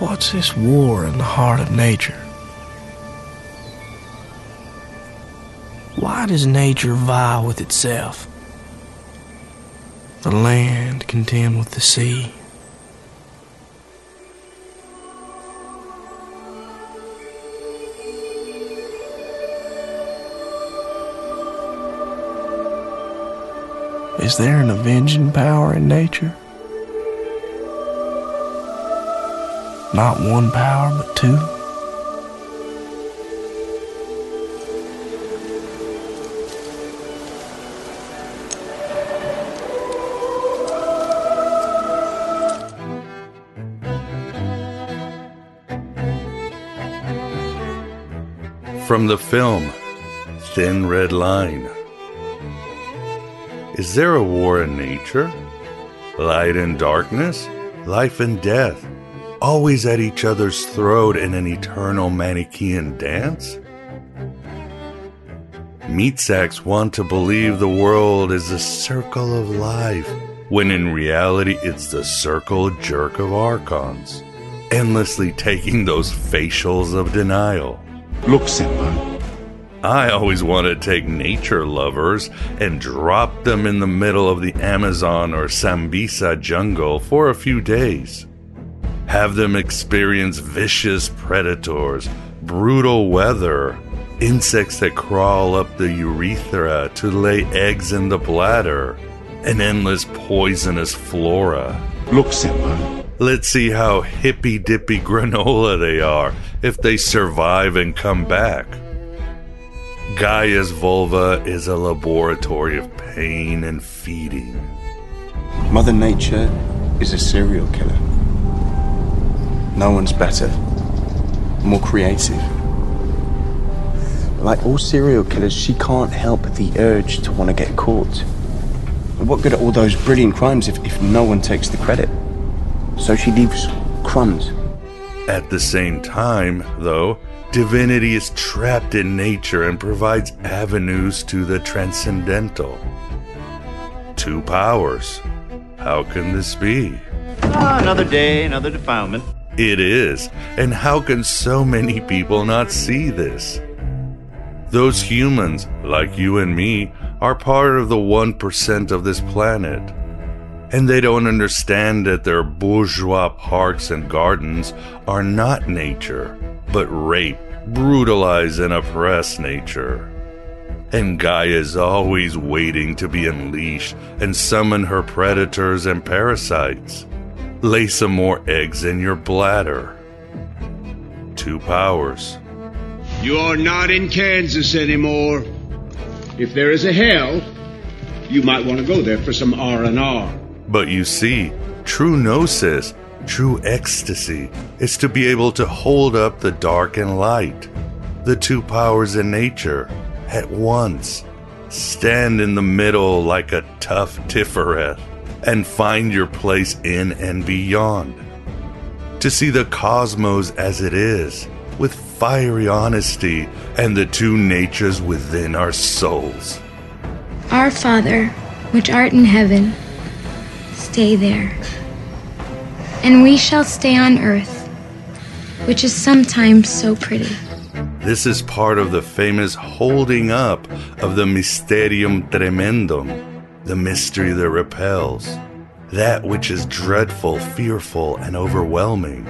What's this war in the heart of nature? Why does nature vie with itself? The land contend with the sea. Is there an avenging power in nature? Not one power, but two? From the film Thin Red Line. Is there a war in nature? Light and darkness? Life and death? Always at each other's throat in an eternal Manichaean dance? Meat sacks want to believe the world is a circle of life, when in reality it's the circle jerk of archons, endlessly taking those facials of denial. Look, Simba. I always want to take nature lovers and drop them in the middle of the Amazon or Sambisa jungle for a few days. Have them experience vicious predators, brutal weather, insects that crawl up the urethra to lay eggs in the bladder, an endless poisonous flora. Look, Simba. Let's see how hippy dippy granola they are if they survive and come back. Gaia's vulva is a laboratory of pain and feeding. Mother Nature is a serial killer. No one's better, more creative. Like all serial killers, she can't help the urge to want to get caught. What good are all those brilliant crimes if, if no one takes the credit? So she leaves crumbs. At the same time, though, divinity is trapped in nature and provides avenues to the transcendental. Two powers. How can this be? Ah, another day, another defilement. It is. And how can so many people not see this? Those humans, like you and me, are part of the 1% of this planet. And they don't understand that their bourgeois parks and gardens are not nature, but rape, brutalize, and oppress nature. And Gaia is always waiting to be unleashed and summon her predators and parasites. Lay some more eggs in your bladder. Two powers. You're not in Kansas anymore. If there is a hell, you might want to go there for some R&R. But you see, true gnosis, true ecstasy, is to be able to hold up the dark and light, the two powers in nature, at once. Stand in the middle like a tough Tiferet and find your place in and beyond. To see the cosmos as it is, with fiery honesty and the two natures within our souls. Our Father, which art in heaven, stay there. And we shall stay on earth, which is sometimes so pretty. This is part of the famous holding up of the Mysterium Tremendum, the mystery that repels, that which is dreadful, fearful, and overwhelming,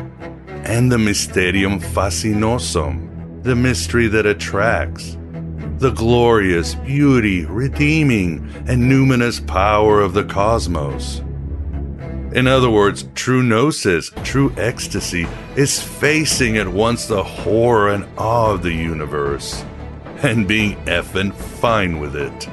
and the Mysterium Fascinosum, the mystery that attracts, the glorious, beauty, redeeming, and numinous power of the cosmos. In other words, true gnosis, true ecstasy, is facing at once the horror and awe of the universe and being effing fine with it.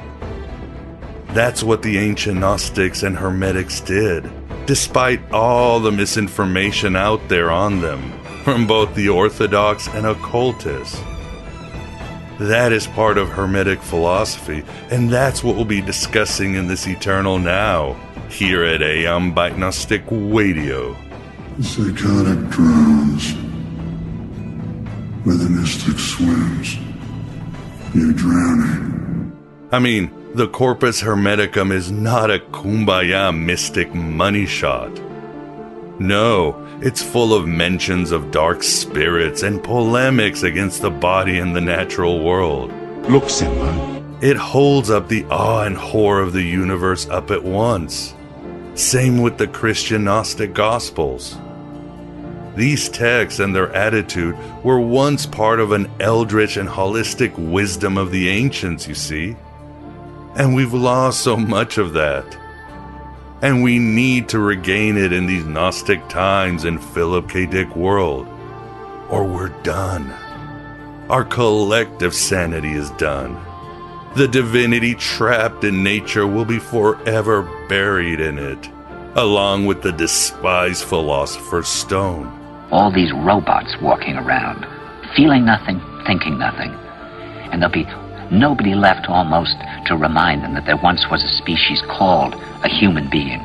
That's what the ancient Gnostics and Hermetics did. despite all the misinformation out there on them from both the Orthodox and occultists. That is part of Hermetic philosophy, and that's what we'll be discussing in this Eternal Now here at Aeon Byte Gnostic Radio. Psychotic drowns, where the mystic swims. You're drowning. I mean, the Corpus Hermeticum is not a kumbaya mystic money shot. No, it's full of mentions of dark spirits and polemics against the body and the natural world. Look, Simba. It holds up the awe and horror of the universe up at once. Same with the Christian Gnostic Gospels. These texts and their attitude were once part of an eldritch and holistic wisdom of the ancients, you see. And we've lost so much of that. And we need to regain it in these Gnostic times in Philip K. Dick world. Or we're done. Our collective sanity is done. The divinity trapped in nature will be forever buried in it, along with the despised philosopher's stone. All these robots walking around, feeling nothing, thinking nothing. And they'll be nobody left almost to remind them that there once was a species called a human being,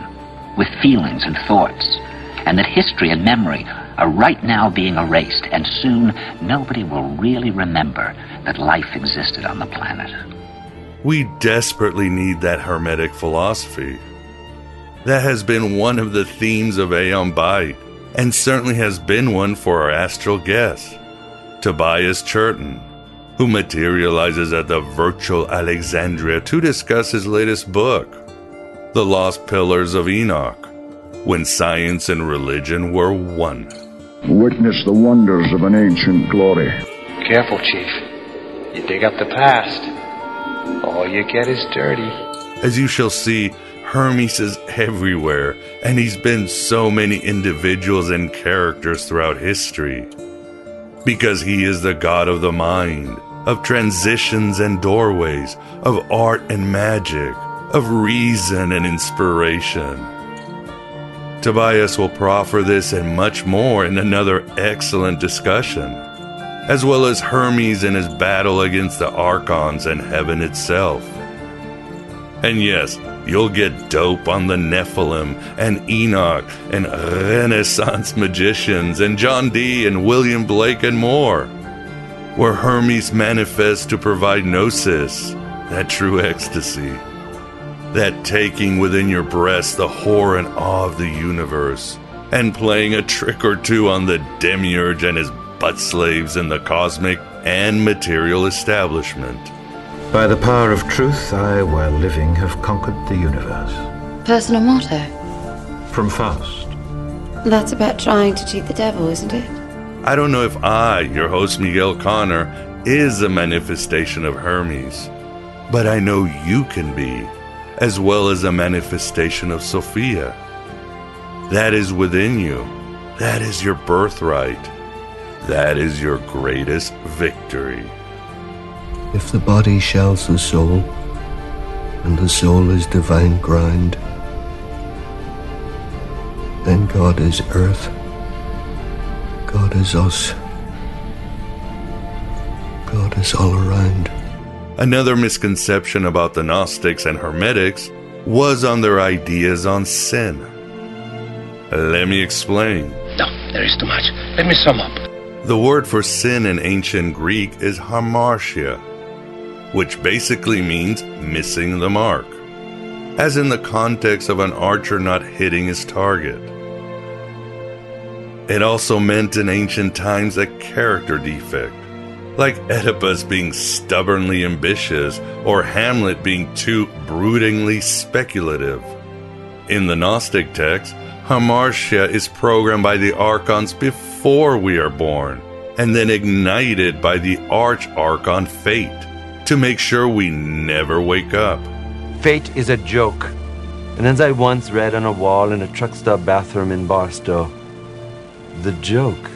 with feelings and thoughts, and that history and memory are right now being erased, and soon nobody will really remember that life existed on the planet. We desperately need that Hermetic philosophy. That has been one of the themes of Aeon Byte, and certainly has been one for our astral guest, Tobias Churton, who materializes at the virtual Alexandria to discuss his latest book, The Lost Pillars of Enoch When Science and Religion Were One. Witness the wonders of an ancient glory. Careful, Chief. You dig up the past, all you get is dirty. As you shall see, Hermes is everywhere, and he's been so many individuals and characters throughout history. Because he is the god of the mind, of transitions and doorways, of art and magic, of reason and inspiration. Tobias will proffer this and much more in another excellent discussion, as well as Hermes in his battle against the Archons and heaven itself. And yes, you'll get dope on the Nephilim and Enoch and Renaissance magicians and John Dee and William Blake and more where Hermes manifests to provide gnosis, that true ecstasy, that taking within your breast the horror and awe of the universe, and playing a trick or two on the demiurge and his butt slaves in the cosmic and material establishment. By the power of truth, I, while living, have conquered the universe. Personal motto? From Faust. That's about trying to cheat the devil, isn't it? I don't know if I, your host Miguel Connor, is a manifestation of Hermes, but I know you can be, as well as a manifestation of Sophia. That is within you. That is your birthright. That is your greatest victory. If the body shells the soul, and the soul is divine grind, then God is earth, God is us, God is all around. Another misconception about the Gnostics and Hermetics was on their ideas on sin. Let me explain. No, there is too much. Let me sum up. The word for sin in ancient Greek is hamartia, which basically means missing the mark, as in the context of an archer not hitting his target. It also meant in ancient times a character defect, like Oedipus being stubbornly ambitious or Hamlet being too broodingly speculative. In the Gnostic text, hamartia is programmed by the archons before we are born, and then ignited by the arch archon fate to make sure we never wake up. Fate is a joke. And as I once read on a wall in a truck stop bathroom in Barstow, the joke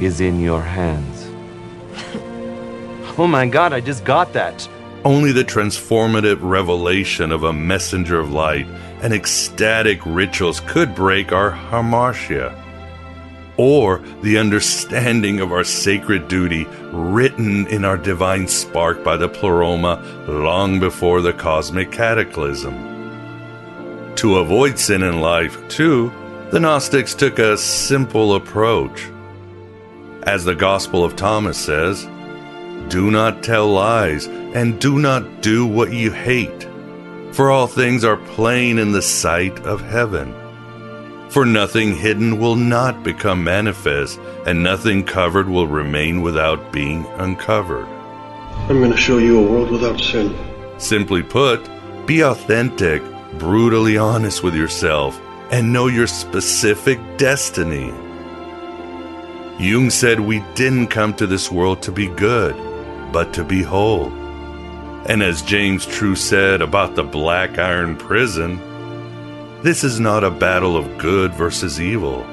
is in your hands. oh my god, I just got that. Only the transformative revelation of a messenger of light and ecstatic rituals could break our hamartia, or the understanding of our sacred duty written in our divine spark by the pleroma long before the cosmic cataclysm. To avoid sin in life, too, the Gnostics took a simple approach. As the Gospel of Thomas says, do not tell lies, and do not do what you hate, for all things are plain in the sight of heaven. For nothing hidden will not become manifest, and nothing covered will remain without being uncovered. I'm going to show you a world without sin. Simply put, be authentic, brutally honest with yourself, and know your specific destiny. Jung said we didn't come to this world to be good but to be whole. And as James True said about the Black Iron Prison, this is not a battle of good versus evil.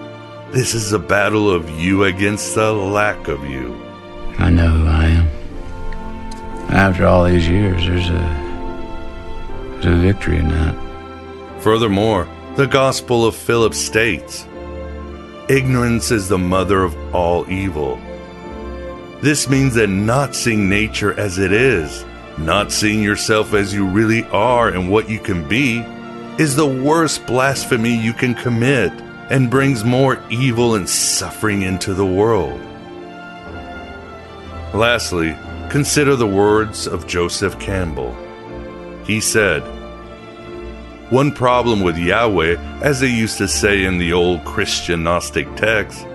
This is a battle of you against the lack of you. I know who I am. After all these years, there's a, there's a victory in that. Furthermore, the Gospel of Philip states Ignorance is the mother of all evil. This means that not seeing nature as it is, not seeing yourself as you really are and what you can be, is the worst blasphemy you can commit and brings more evil and suffering into the world. Lastly, consider the words of Joseph Campbell. He said, One problem with Yahweh, as they used to say in the old Christian Gnostic texts,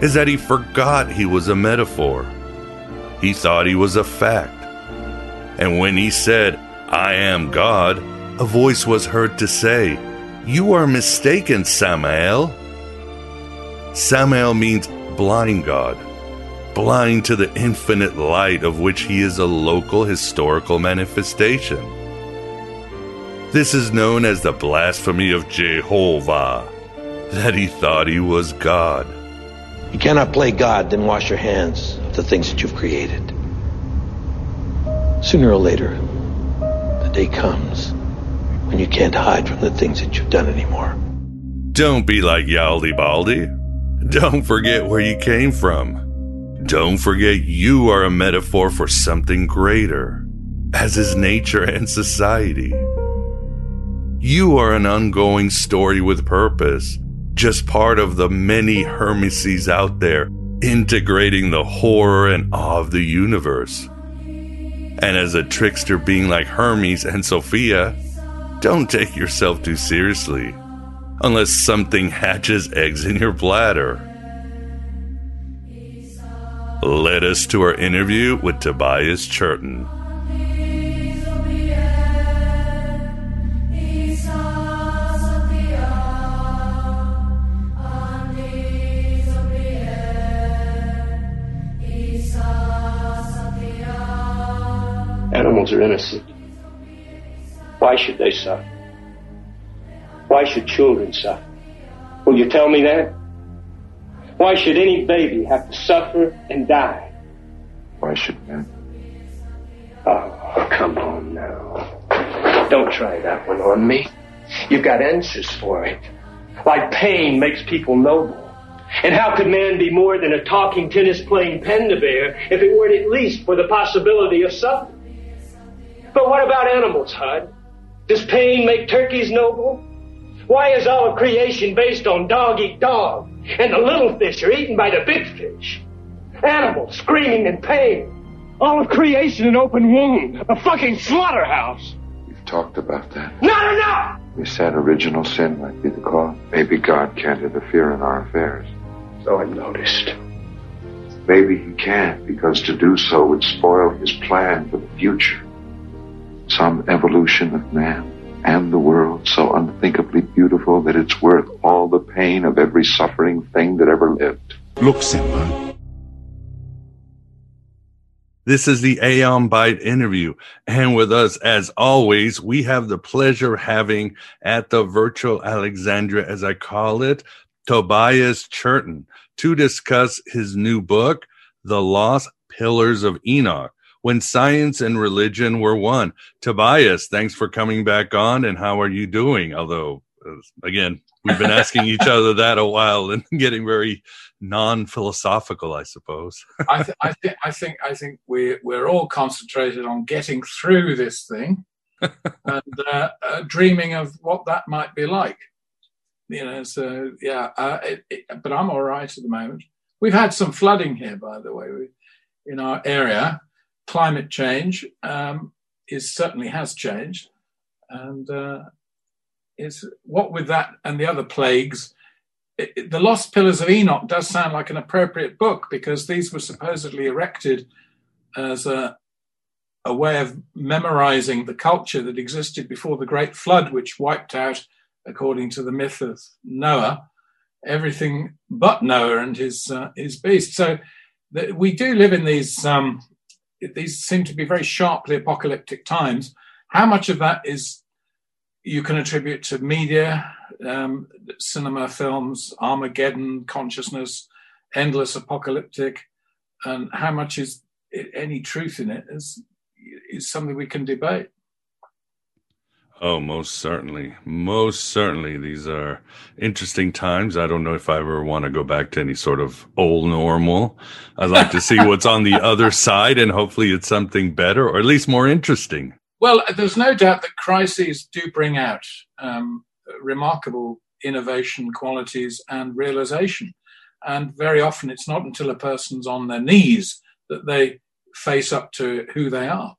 is that he forgot he was a metaphor. He thought he was a fact. And when he said, I am God, a voice was heard to say, You are mistaken, Samael. Samael means blind God, blind to the infinite light of which he is a local historical manifestation. This is known as the blasphemy of Jehovah, that he thought he was God. You cannot play God, then wash your hands of the things that you've created. Sooner or later, the day comes when you can't hide from the things that you've done anymore. Don't be like Yaldi Baldi. Don't forget where you came from. Don't forget you are a metaphor for something greater, as is nature and society. You are an ongoing story with purpose, just part of the many Hermeses out there integrating the horror and awe of the universe. And as a trickster being like Hermes and Sophia, don't take yourself too seriously, unless something hatches eggs in your bladder. Led us to our interview with Tobias Churton. Are innocent. Why should they suffer? Why should children suffer? Will you tell me that? Why should any baby have to suffer and die? Why should men? Oh, come on now. Don't try that one on me. You've got answers for it. Like pain makes people noble. And how could man be more than a talking tennis playing panda bear if it weren't at least for the possibility of suffering? But what about animals, Hud? Does pain make turkeys noble? Why is all of creation based on dog eat dog? And the little fish are eaten by the big fish. Animals screaming in pain. All of creation an open wound. A fucking slaughterhouse. We've talked about that. Not enough! We said original sin might be the cause. Maybe God can't interfere in our affairs. So I noticed. Maybe he can't, because to do so would spoil his plan for the future some evolution of man and the world so unthinkably beautiful that it's worth all the pain of every suffering thing that ever lived. Look, Simba. This is the Aeon Byte interview. And with us, as always, we have the pleasure of having at the virtual Alexandria, as I call it, Tobias Churton to discuss his new book, The Lost Pillars of Enoch when science and religion were one. Tobias, thanks for coming back on. And how are you doing? Although, uh, again, we've been asking each other that a while and getting very non-philosophical, I suppose. I, th- I, th- I think I think we we're all concentrated on getting through this thing and uh, uh, dreaming of what that might be like. You know, so yeah. Uh, it, it, but I'm all right at the moment. We've had some flooding here, by the way, we, in our area. Climate change um, is certainly has changed, and uh, is what with that and the other plagues. It, the Lost Pillars of Enoch does sound like an appropriate book because these were supposedly erected as a, a way of memorizing the culture that existed before the Great Flood, which wiped out, according to the myth of Noah, everything but Noah and his uh, his beast. So we do live in these um, these seem to be very sharply apocalyptic times. How much of that is you can attribute to media, um, cinema, films, Armageddon, consciousness, endless apocalyptic, and how much is any truth in it is is something we can debate. Oh, most certainly. Most certainly. These are interesting times. I don't know if I ever want to go back to any sort of old normal. I'd like to see what's on the other side and hopefully it's something better or at least more interesting. Well, there's no doubt that crises do bring out um, remarkable innovation qualities and realization. And very often it's not until a person's on their knees that they face up to who they are.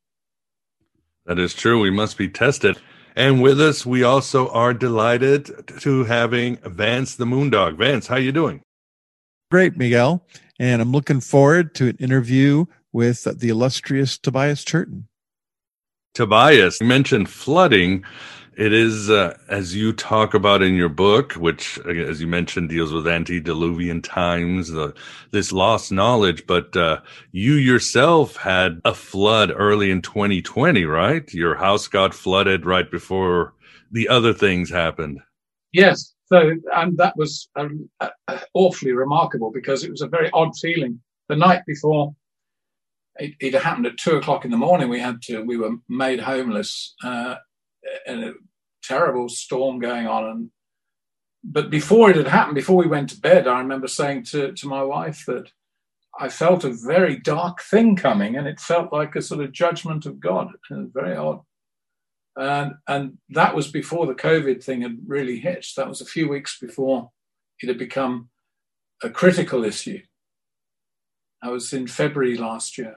That is true. We must be tested. And with us, we also are delighted to having Vance the Moondog. Vance, how you doing? Great, Miguel. And I'm looking forward to an interview with the illustrious Tobias Churton. Tobias, you mentioned flooding. It is, uh, as you talk about in your book, which, as you mentioned, deals with antediluvian times, the, this lost knowledge. But uh, you yourself had a flood early in 2020, right? Your house got flooded right before the other things happened. Yes. So, and that was um, uh, awfully remarkable because it was a very odd feeling. The night before it, it, happened at two o'clock in the morning. We had to, we were made homeless. Uh, and a terrible storm going on. And but before it had happened, before we went to bed, I remember saying to, to my wife that I felt a very dark thing coming, and it felt like a sort of judgment of God. And very odd. And and that was before the COVID thing had really hit. That was a few weeks before it had become a critical issue. I was in February last year.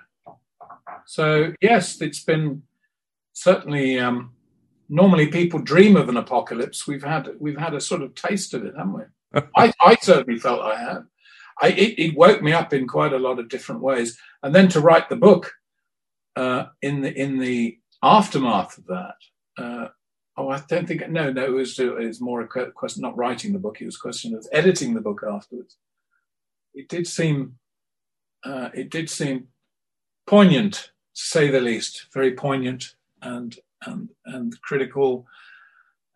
So yes, it's been certainly um, normally people dream of an apocalypse. We've had we've had a sort of taste of it, haven't we? I, I certainly felt I had. I, it, it, woke me up in quite a lot of different ways, and then to write the book uh, in the in the aftermath of that. Uh, oh, I don't think no, no. It was it was more a question not writing the book. It was a question of editing the book afterwards. It did seem uh, it did seem poignant, to say the least, very poignant and and, and critical.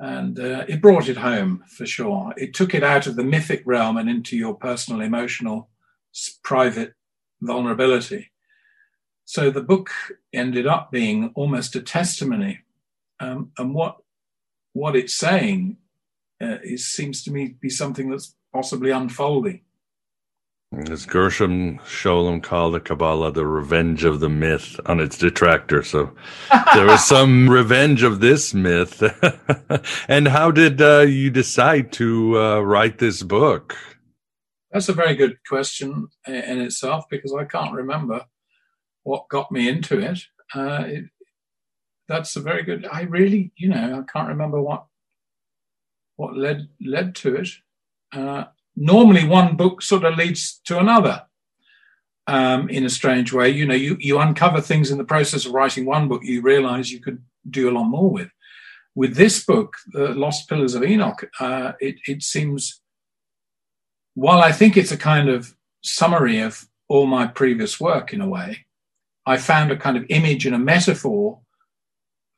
And uh, it brought it home for sure. It took it out of the mythic realm and into your personal, emotional, private vulnerability. So the book ended up being almost a testimony. Um, and what what it's saying uh, is, seems to me be something that's possibly unfolding. As Gershom Scholem called the Kabbalah the revenge of the myth on its detractor. So there was some revenge of this myth. and how did uh, you decide to uh, write this book? That's a very good question in itself because I can't remember what got me into it. Uh, it that's a very good. I really, you know, I can't remember what what led led to it. Normally one book sort of leads to another um, in a strange way. You know, you, you uncover things in the process of writing one book you realize you could do a lot more with. With this book, The Lost Pillars of Enoch, uh, it, it seems, while I think it's a kind of summary of all my previous work in a way, I found a kind of image and a metaphor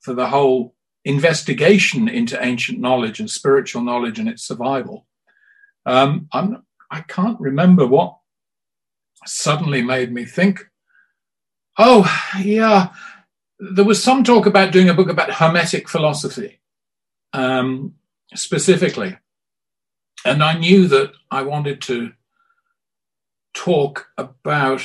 for the whole investigation into ancient knowledge and spiritual knowledge and its survival um, I'm, I can't remember what suddenly made me think Oh, yeah. There was some talk about doing a book about Hermetic philosophy um, specifically. And I knew that I wanted to talk about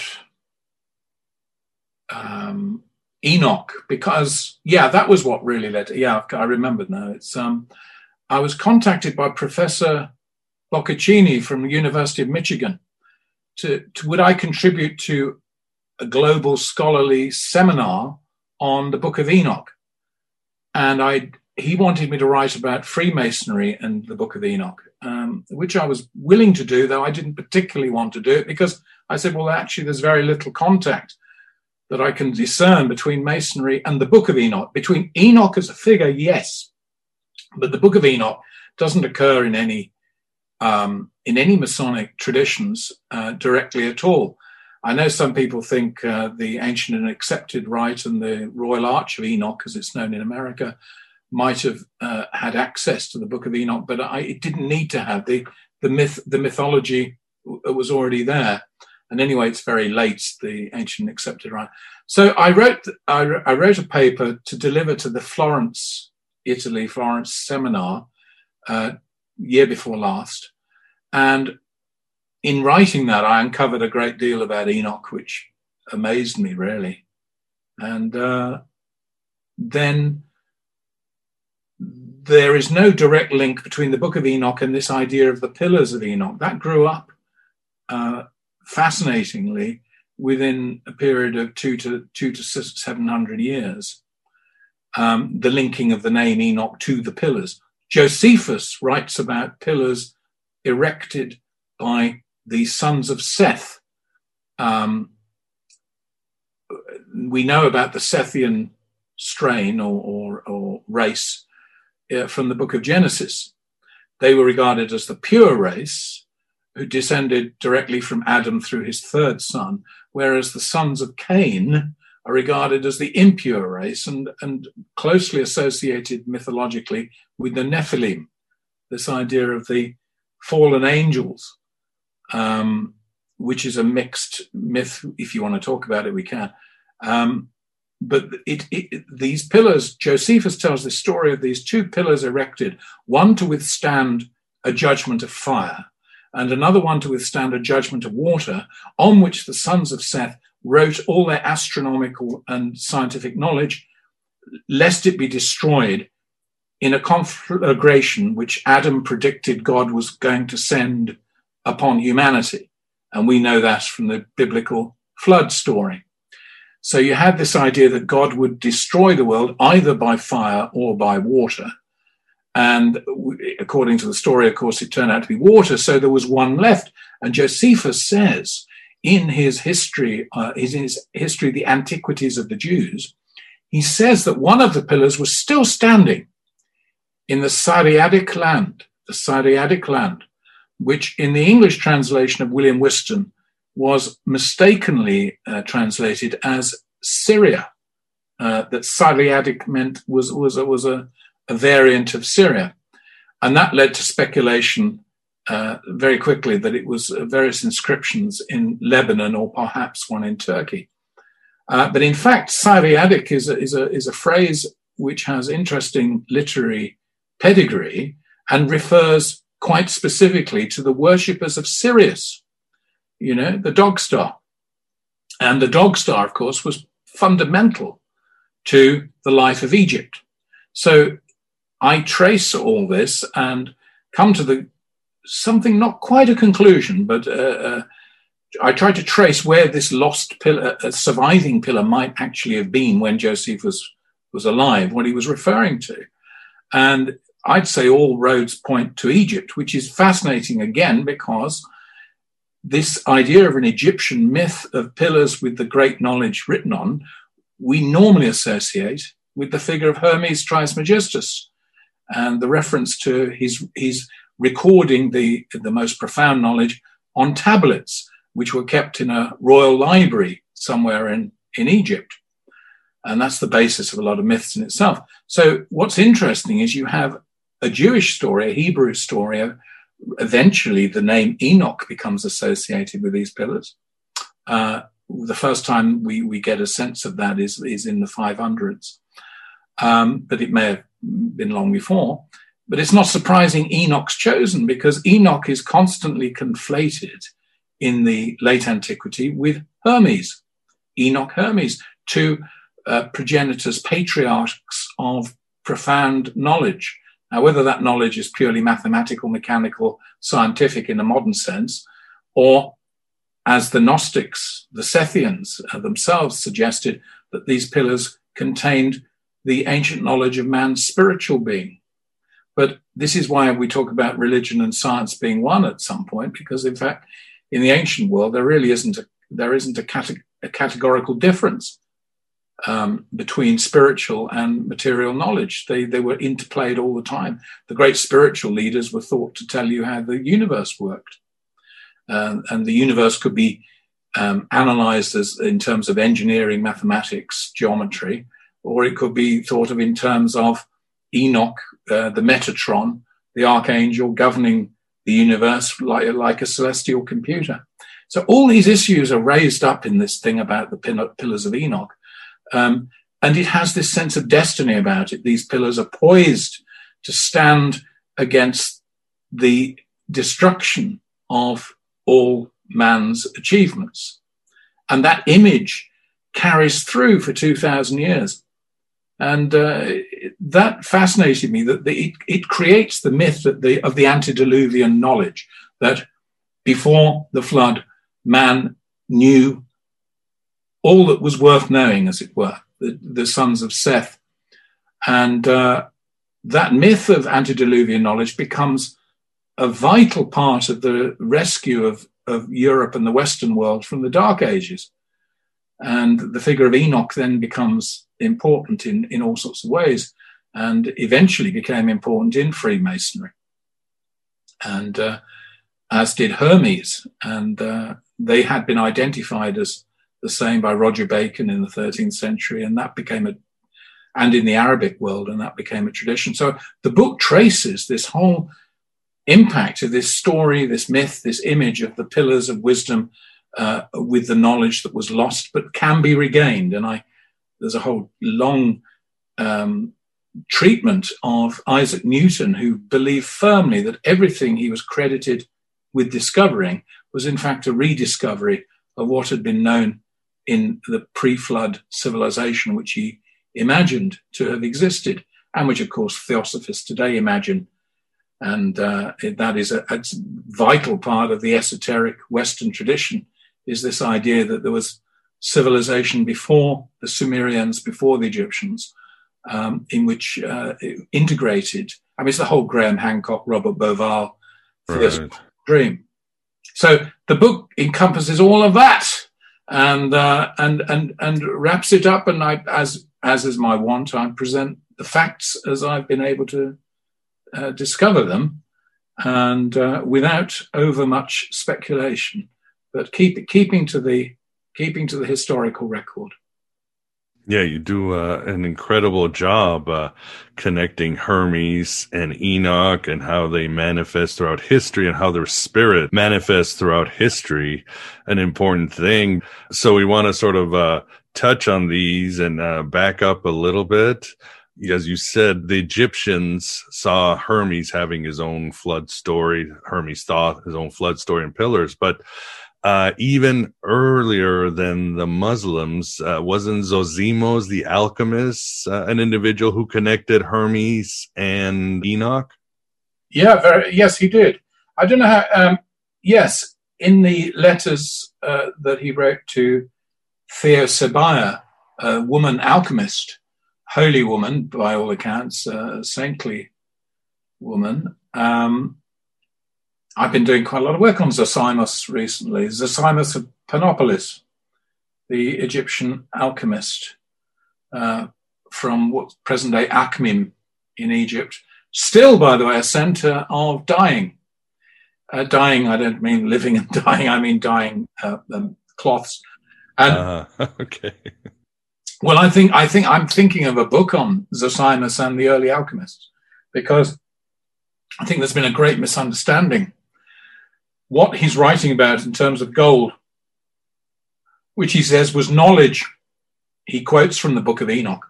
um, Enoch because, yeah, that was what really led. To, yeah, I remember now. It's um, I was contacted by Professor Boccaccini from the University of Michigan to, to would I contribute to a global scholarly seminar on the Book of Enoch, and I he wanted me to write about Freemasonry and the Book of Enoch, um, which I was willing to do, though I didn't particularly want to do it because I said, well, actually, there's very little contact that I can discern between Masonry and the Book of Enoch. Between Enoch as a figure, yes, but the Book of Enoch doesn't occur in any um, in any Masonic traditions uh, directly at all. I know some people think uh, the ancient and accepted rite and the Royal Arch of Enoch, as it's known in America, might have uh, had access to the Book of Enoch, but I, it didn't need to have the the myth. The mythology was already there, and anyway, it's very late. The ancient and accepted rite. So I wrote I, I wrote a paper to deliver to the Florence, Italy, Florence seminar uh, year before last, and in writing that, I uncovered a great deal about Enoch, which amazed me really, and uh, then there is no direct link between the Book of Enoch and this idea of the pillars of Enoch. That grew up uh, fascinatingly within a period of two to two to seven hundred years. Um, the linking of the name Enoch to the pillars. Josephus writes about pillars erected by the sons of Seth. Um, we know about the Sethian strain or, or, or race uh, from the book of Genesis. They were regarded as the pure race who descended directly from Adam through his third son, whereas the sons of Cain are regarded as the impure race and, and closely associated mythologically with the Nephilim, this idea of the fallen angels, um, which is a mixed myth. If you want to talk about it, we can. Um, but it, it, these pillars, Josephus tells the story of these two pillars erected, one to withstand a judgment of fire, and another one to withstand a judgment of water, on which the sons of Seth wrote all their astronomical and scientific knowledge, lest it be destroyed in a conflagration which Adam predicted God was going to send upon humanity. And we know that from the biblical flood story. So you had this idea that God would destroy the world either by fire or by water. And according to the story, of course, it turned out to be water. So there was one left. And Josephus says in his history, uh, in his history, the antiquities of the Jews, he says that one of the pillars was still standing in the Siriadic land, the Siriadic land, which in the English translation of William Whiston was mistakenly uh, translated as Syria. Uh, that Syriatic meant was was a, was a, a, variant of Syria, and that led to speculation uh, very quickly that it was uh, various inscriptions in Lebanon or perhaps one in Turkey. Uh, but in fact, Siriadic is a, is a is a phrase which has interesting literary pedigree and refers quite specifically to the worshippers of Sirius, you know, the dog star. And the dog star, of course, was fundamental to the life of Egypt. So I trace all this and come to the something not quite a conclusion, but uh, uh, I try to trace where this lost pillar, uh, surviving pillar, might actually have been when Joseph was was alive, what he was referring to, and I'd say all roads point to Egypt, which is fascinating again because this idea of an Egyptian myth of pillars with the great knowledge written on, we normally associate with the figure of Hermes Trismegistus and the reference to his, his recording the, the most profound knowledge on tablets, which were kept in a royal library somewhere in, in Egypt. And that's the basis of a lot of myths in itself. So, what's interesting is you have a Jewish story, a Hebrew story, eventually the name Enoch becomes associated with these pillars. Uh, the first time we, we get a sense of that is, is in the 500s. Um, but it may have been long before. But it's not surprising Enoch's chosen because Enoch is constantly conflated in the late antiquity with Hermes, Enoch Hermes, two uh, progenitors, patriarchs of profound knowledge. Now, whether that knowledge is purely mathematical, mechanical, scientific in a modern sense, or as the Gnostics, the Sethians uh, themselves suggested, that these pillars contained the ancient knowledge of man's spiritual being. But this is why we talk about religion and science being one at some point, because in fact, in the ancient world, there really isn't a, there isn't a, cate- a categorical difference um, between spiritual and material knowledge. They, they were interplayed all the time. The great spiritual leaders were thought to tell you how the universe worked. Uh, and the universe could be um, analyzed as in terms of engineering, mathematics, geometry, or it could be thought of in terms of Enoch, uh, the Metatron, the archangel governing the universe like, like a celestial computer. So all these issues are raised up in this thing about the pillars of Enoch. Um, and it has this sense of destiny about it. These pillars are poised to stand against the destruction of all man's achievements. And that image carries through for 2,000 years. And uh, that fascinated me that the, it, it, creates the myth the, of the antediluvian knowledge that before the flood, man knew all that was worth knowing, as it were, the, the sons of Seth. And uh, that myth of antediluvian knowledge becomes a vital part of the rescue of, of Europe and the Western world from the Dark Ages. And the figure of Enoch then becomes important in, in all sorts of ways and eventually became important in Freemasonry. And uh, as did Hermes. And uh, they had been identified as the same by Roger Bacon in the 13th century, and that became a and in the Arabic world, and that became a tradition. So the book traces this whole impact of this story, this myth, this image of the pillars of wisdom uh, with the knowledge that was lost but can be regained. And I, there's a whole long um, treatment of Isaac Newton, who believed firmly that everything he was credited with discovering was in fact a rediscovery of what had been known in the pre-flood civilization which he imagined to have existed, and which, of course, theosophists today imagine. And uh, that is a, a, vital part of the esoteric Western tradition, is this idea that there was civilization before the Sumerians, before the Egyptians, um, in which uh, integrated. I mean, it's the whole Graham Hancock, Robert Bauval right. dream. So the book encompasses all of that and uh, and and and wraps it up. And I, as as is my wont, I present the facts as I've been able to uh, discover them, and uh, without overmuch speculation, but keep keeping to the keeping to the historical record. Yeah, you do uh, an incredible job uh, connecting Hermes and Enoch and how they manifest throughout history and how their spirit manifests throughout history. An important thing. So we want to sort of uh, touch on these and uh, back up a little bit. As you said, the Egyptians saw Hermes having his own flood story. Hermes thought his own flood story and pillars, but uh, even earlier than the Muslims. Uh, wasn't Zosimus the alchemist uh, an individual who connected Hermes and Enoch? Yeah, very, yes, he did. I don't know how. Um, yes, in the letters uh, that he wrote to Theosebia, a woman alchemist, holy woman by all accounts, saintly woman. Um, I've been doing quite a lot of work on Zosimus recently. Zosimus of Panopolis, the Egyptian alchemist uh, from present day Akhmim in Egypt. Still, by the way, a center of dyeing. Uh, dyeing, I don't mean living and dying, I mean dyeing uh, um, cloths. And, uh, okay. Well, I think I think I'm thinking of a book on Zosimus and the early alchemists because I think there's been a great misunderstanding what he's writing about in terms of gold which he says was knowledge. He quotes from the book of Enoch.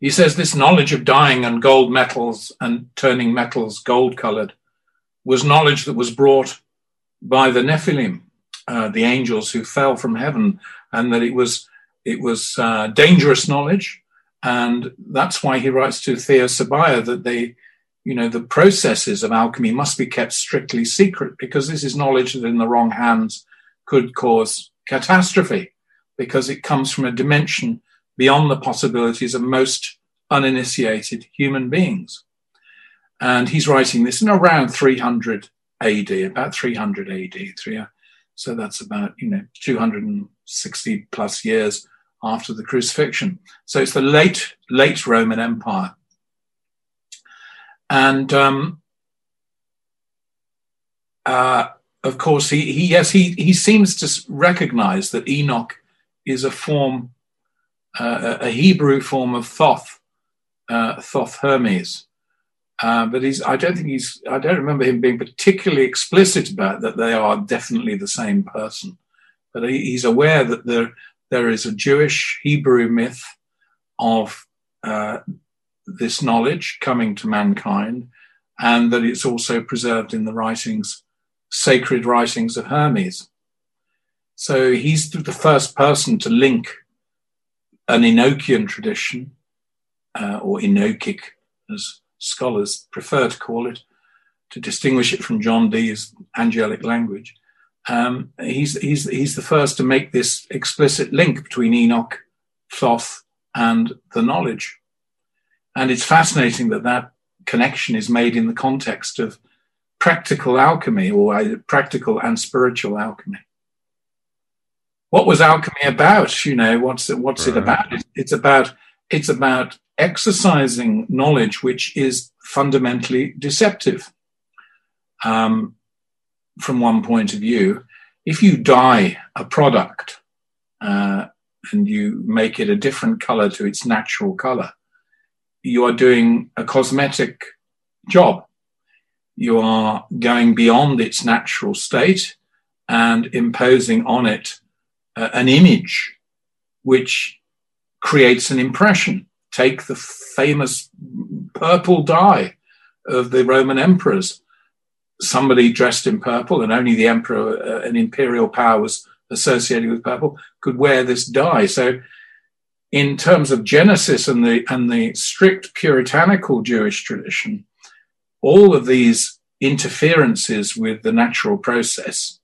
He says this knowledge of dyeing and gold metals and turning metals gold colored was knowledge that was brought by the Nephilim, uh, the angels who fell from heaven, and that it was it was uh, dangerous knowledge, and that's why he writes to Theosebia that they, you know, the processes of alchemy must be kept strictly secret because this is knowledge that in the wrong hands could cause catastrophe because it comes from a dimension beyond the possibilities of most uninitiated human beings. And he's writing this in around 300 AD, about 300 AD. Three, uh, so that's about, you know, 260 plus years after the crucifixion. So it's the late, late Roman Empire. And um, uh, of course, he, he yes, he, he seems to recognize that Enoch is a form uh, a Hebrew form of Thoth, uh, Thoth Hermes. Uh, but he's, I don't think he's, I don't remember him being particularly explicit about that they are definitely the same person. But he, he's aware that there, there is a Jewish Hebrew myth of uh, this knowledge coming to mankind, and that it's also preserved in the writings, sacred writings of Hermes. So he's the first person to link an Enochian tradition, uh, or Enochic, as scholars prefer to call it, to distinguish it from John Dee's angelic language. Um, he's, he's, he's the first to make this explicit link between Enoch, Thoth, and the knowledge. And it's fascinating that that connection is made in the context of practical alchemy or practical and spiritual alchemy what was alchemy about? You know, what's it, what's right. it about? It's about it's about exercising knowledge which is fundamentally deceptive. Um, from one point of view, if you dye a product uh, and you make it a different color to its natural color, you are doing a cosmetic job. You are going beyond its natural state and imposing on it uh, an image which creates an impression. Take the famous purple dye of the Roman emperors. Somebody dressed in purple, and only the emperor, uh, an imperial power was associated with purple, could wear this dye. So, in terms of Genesis and the and the strict puritanical Jewish tradition, all of these interferences with the natural process,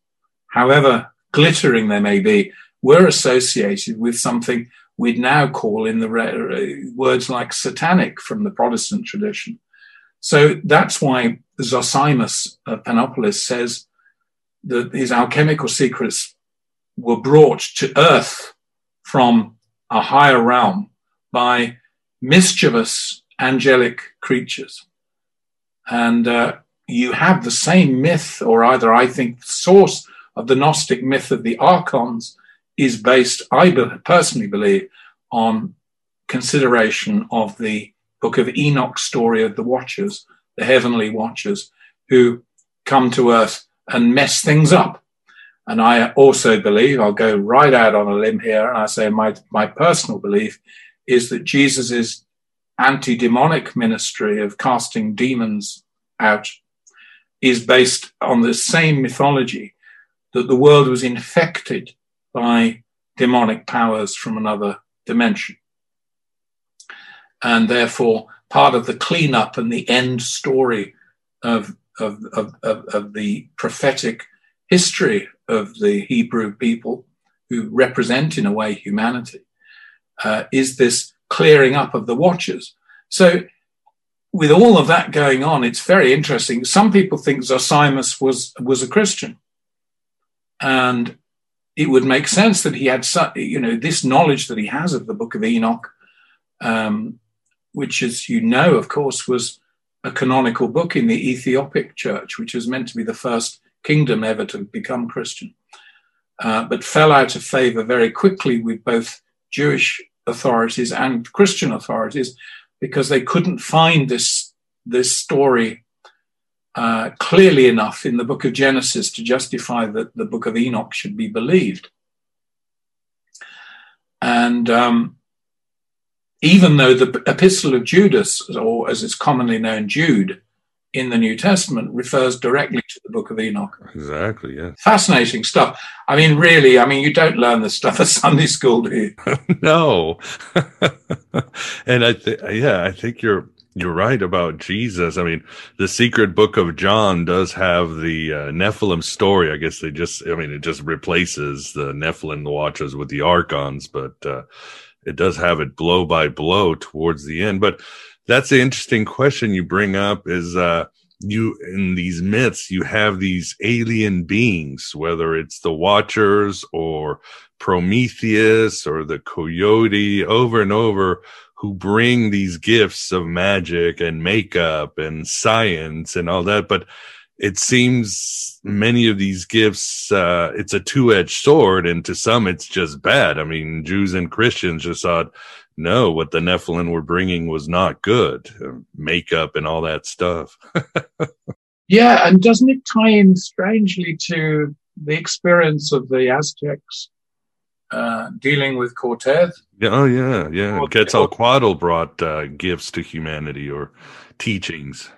however glittering they may be, were associated with something we'd now call in the words like satanic from the Protestant tradition. So that's why Zosimus of Panopolis says that his alchemical secrets were brought to earth from a higher realm by mischievous angelic creatures. And uh, you have the same myth, or either I think, source of the Gnostic myth of the archons is based, I personally believe, on consideration of the book of Enoch story of the Watchers, the heavenly Watchers, who come to earth and mess things up. And I also believe, I'll go right out on a limb here, and I say my, my personal belief is that Jesus' anti demonic ministry of casting demons out is based on the same mythology that the world was infected by demonic powers from another dimension. And therefore, part of the cleanup and the end story of, of, of, of, of the prophetic history of the Hebrew people, who represent, in a way, humanity, uh, is this clearing up of the watchers. So, with all of that going on, it's very interesting. Some people think Zosimus was was a Christian, and it would make sense that he had, you know, this knowledge that he has of the Book of Enoch, um, which, as you know, of course, was a canonical book in the Ethiopic Church, which was meant to be the first kingdom ever to become Christian, uh, but fell out of favor very quickly with both Jewish authorities and Christian authorities because they couldn't find this this story uh, clearly enough in the book of Genesis to justify that the book of Enoch should be believed. And um, even though the Epistle of Judas, or as it's commonly known, Jude, in the New Testament refers directly to the book of Enoch. Exactly, yeah. Fascinating stuff. I mean, really, I mean, you don't learn this stuff at Sunday school, do you? no. and I think, yeah, I think you're, you're right about Jesus. I mean, the secret book of John does have the uh, Nephilim story. I guess they just, I mean, it just replaces the Nephilim watchers with the Archons, but, uh, it does have it blow by blow towards the end. But that's the interesting question you bring up is, uh, you in these myths, you have these alien beings, whether it's the Watchers or Prometheus or the Coyote over and over who bring these gifts of magic and makeup and science and all that. But it seems many of these gifts, uh, it's a two edged sword. And to some, it's just bad. I mean, Jews and Christians just thought, no, what the Nephilim were bringing was not good. Uh, makeup and all that stuff. yeah. And doesn't it tie in strangely to the experience of the Aztecs uh, dealing with Cortez? Yeah, oh, yeah. Yeah. Quetzalcoatl brought uh, gifts to humanity or teachings.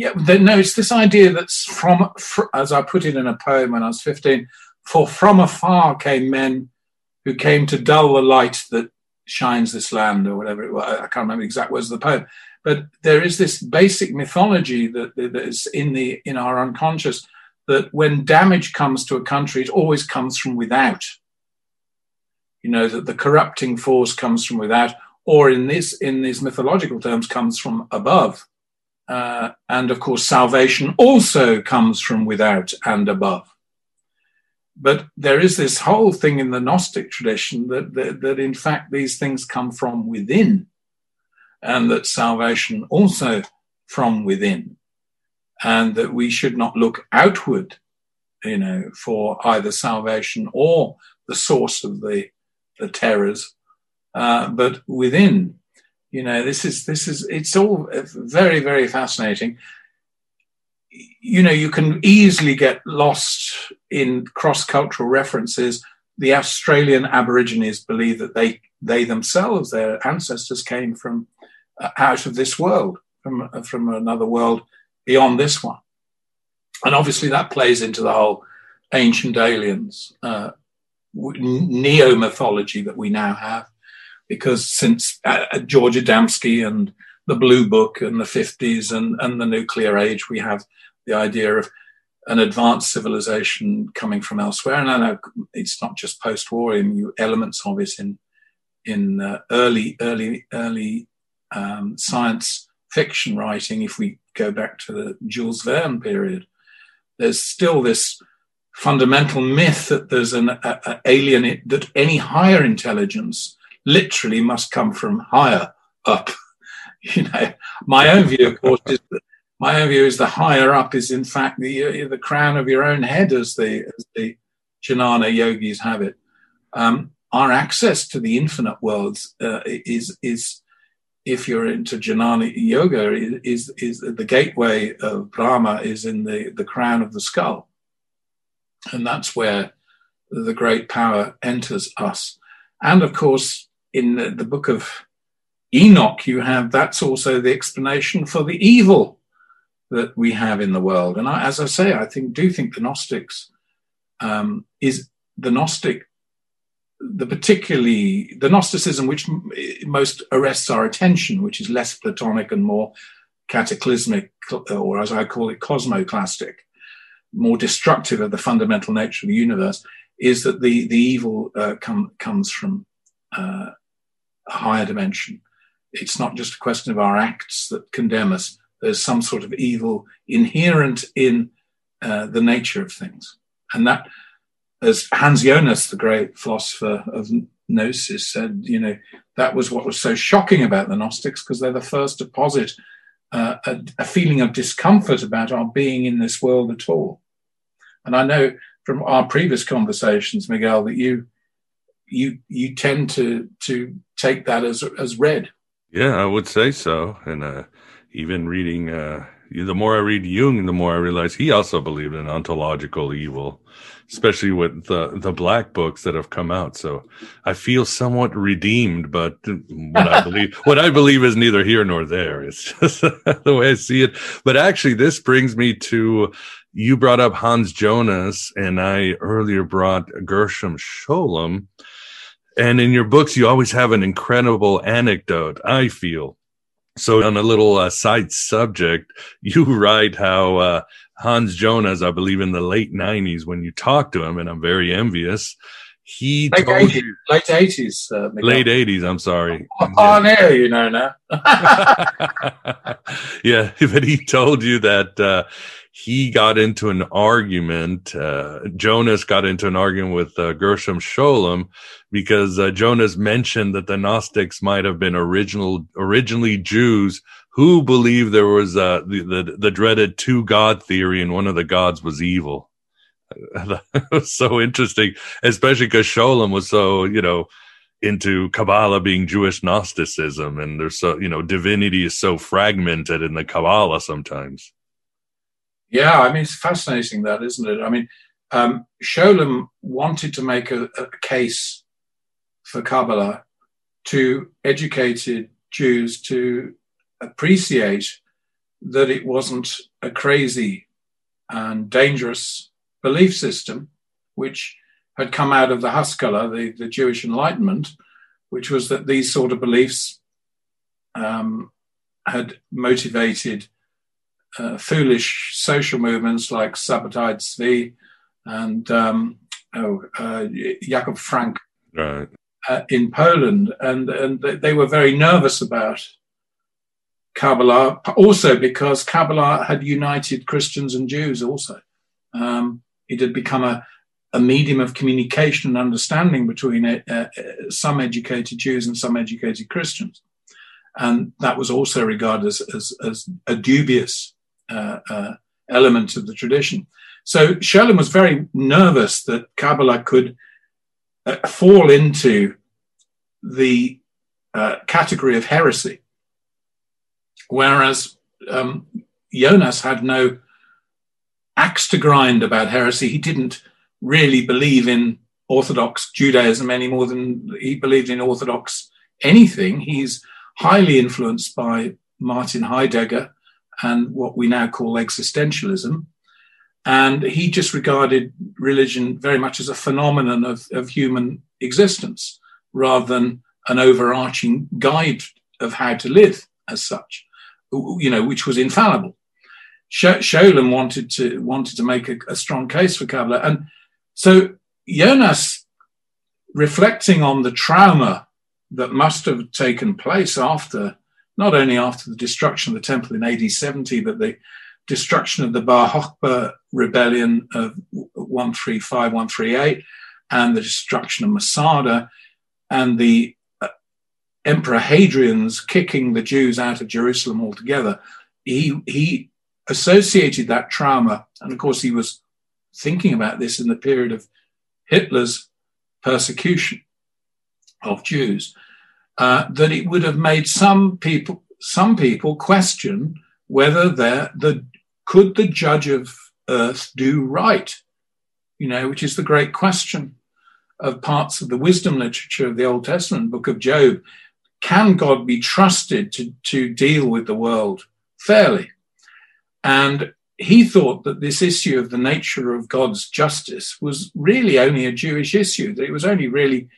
Yeah, no, it's this idea that's from, as I put it in a poem when I was 15, for from afar came men who came to dull the light that shines this land or whatever it was. I can't remember the exact words of the poem, but there is this basic mythology that, that is in the in our unconscious that when damage comes to a country, it always comes from without. You know that the corrupting force comes from without, or in this in these mythological terms, comes from above. Uh, and of course, salvation also comes from without and above. But there is this whole thing in the Gnostic tradition that, that, that in fact these things come from within, and that salvation also from within, and that we should not look outward, you know, for either salvation or the source of the, the terrors, uh, but within you know, this is this is it's all very very fascinating. You know, you can easily get lost in cross cultural references. The Australian Aborigines believe that they they themselves, their ancestors, came from uh, out of this world, from from another world beyond this one, and obviously that plays into the whole ancient aliens uh, neo mythology that we now have because since uh, uh, George Adamski and the Blue Book and the 50s and, and the nuclear age, we have the idea of an advanced civilization coming from elsewhere. And I know it's not just post-war, elements of it in in uh, early, early, early um, science fiction writing. If we go back to the Jules Verne period, there's still this fundamental myth that there's an a, a alien that any higher intelligence literally must come from higher up. You know, my own view, of course, is that my own view is the higher up is in fact the uh, the crown of your own head, as the as the Jnana yogis have it. Um, our access to the infinite worlds uh, is is if you're into Jnana yoga is is the gateway of Brahma is in the the crown of the skull, and that's where the great power enters us. And of course, in the, the book of Enoch, you have that's also the explanation for the evil that we have in the world. And I, as I say, I think do think the Gnostics um, is the Gnostic, the particularly the Gnosticism which most arrests our attention, which is less Platonic and more cataclysmic, or as I call it, cosmoclastic, more destructive of the fundamental nature of the universe, is that the the evil uh, come, comes from uh, higher dimension. It's not just a question of our acts that condemn us. There's some sort of evil inherent in uh, the nature of things. And that, as Hans Jonas, the great philosopher of Gnosis, said, you know, that was what was so shocking about the Gnostics because they're the first to posit uh, a, a feeling of discomfort about our being in this world at all. And I know from our previous conversations, Miguel, that you you you tend to to take that as as read. Yeah, I would say so. And uh, even reading uh, the more I read Jung, the more I realize he also believed in ontological evil, especially with the the black books that have come out. So I feel somewhat redeemed, but what I believe what I believe is neither here nor there. It's just the way I see it. But actually, this brings me to you brought up Hans Jonas, and I earlier brought Gershom Scholem. And in your books, you always have an incredible anecdote, I feel. So, on a little uh, side subject, you write how uh, Hans Jonas, I believe in the late 90s, when you talked to him, and I'm very envious, he late told 80s, you. late 80s. Uh, Late 80s, I'm sorry. On air, you know now. yeah, but he told you that uh, he got into an argument. Uh, Jonas got into an argument with uh, Gershom Scholem because uh, Jonas mentioned that the Gnostics might have been original, originally Jews who believed there was uh, the, the the dreaded two God theory, and one of the gods was evil. was so interesting, especially because Scholem was so you know into Kabbalah being Jewish Gnosticism, and there's so you know divinity is so fragmented in the Kabbalah sometimes. Yeah, I mean, it's fascinating that, isn't it? I mean, um, Scholem wanted to make a, a case for Kabbalah to educated Jews to appreciate that it wasn't a crazy and dangerous belief system, which had come out of the Haskalah, the, the Jewish Enlightenment, which was that these sort of beliefs um, had motivated uh, foolish social movements like Sabbatai Tzvi and um, oh, uh, Jakob Frank right. uh, in Poland, and and they were very nervous about Kabbalah, also because Kabbalah had united Christians and Jews. Also, um, it had become a a medium of communication and understanding between uh, uh, some educated Jews and some educated Christians. And that was also regarded as, as, as a dubious element of the tradition. So Scholem was very nervous that Kabbalah could uh, fall into the uh, category of heresy, whereas um, Jonas had no axe to grind about heresy. He didn't really believe in Orthodox Judaism any more than he believed in Orthodox anything. He's highly influenced by Martin Heidegger and what we now call existentialism. And he just regarded religion very much as a phenomenon of, of human existence rather than an overarching guide of how to live as such, you know, which was infallible. Scholem wanted to wanted to make a, a strong case for Kabbalah, and so Jonas, reflecting on the trauma that must have taken place after, not only after the destruction of the temple in AD 70, but the destruction of the Bar Kokhba rebellion of 135, 138, and the destruction of Masada, and the uh, Emperor Hadrian's kicking the Jews out of Jerusalem altogether. He, he associated that trauma, and of course, he was thinking about this in the period of Hitler's persecution of Jews, uh, that it would have made some people some people question whether the could the judge of earth do right, you know, which is the great question of parts of the wisdom literature of the Old Testament, Book of Job. Can God be trusted to, to deal with the world fairly? And he thought that this issue of the nature of God's justice was really only a Jewish issue, that it was only really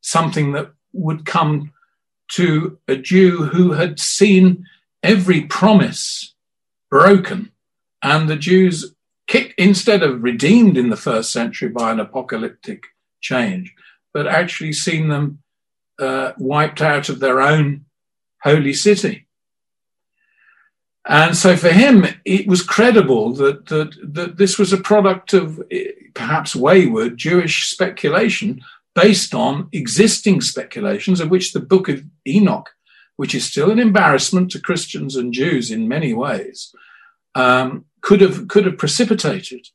something that would come to a Jew who had seen every promise broken. And the Jews, kicked, instead of redeemed in the first century by an apocalyptic change, but actually seen them uh, wiped out of their own holy city. And so for him, it was credible that, that, that this was a product of eh, perhaps wayward Jewish speculation based on existing speculations, of which the book of Enoch, which is still an embarrassment to Christians and Jews in many ways, um, could have could have precipitated.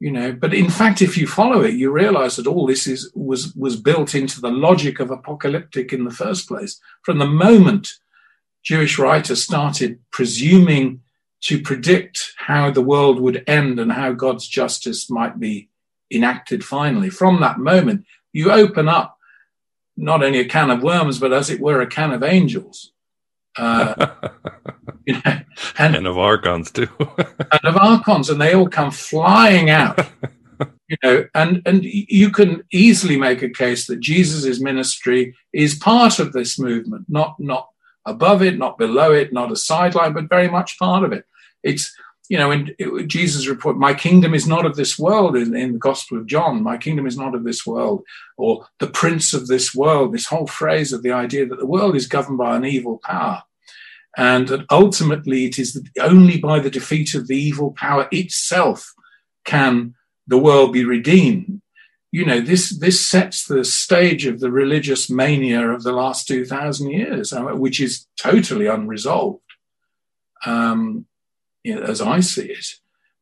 You know, but in fact, if you follow it, you realize that all this is was was built into the logic of apocalyptic in the first place. From the moment Jewish writers started presuming to predict how the world would end and how God's justice might be enacted finally. From that moment, you open up not only a can of worms, but as it were, a can of angels. Uh, you know, and, and, of archons too, and of archons, and they all come flying out. You know, and and you can easily make a case that Jesus' ministry is part of this movement, not not above it, not below it, not a sideline, but very much part of it. It's you know, in Jesus' report, my kingdom is not of this world in, in, the Gospel of John, my kingdom is not of this world, or the prince of this world, this whole phrase of the idea that the world is governed by an evil power. And that ultimately it is only by the defeat of the evil power itself can the world be redeemed. You know, this, this sets the stage of the religious mania of the last 2,000 years, uh, which is totally unresolved. Um, you know, as I see it,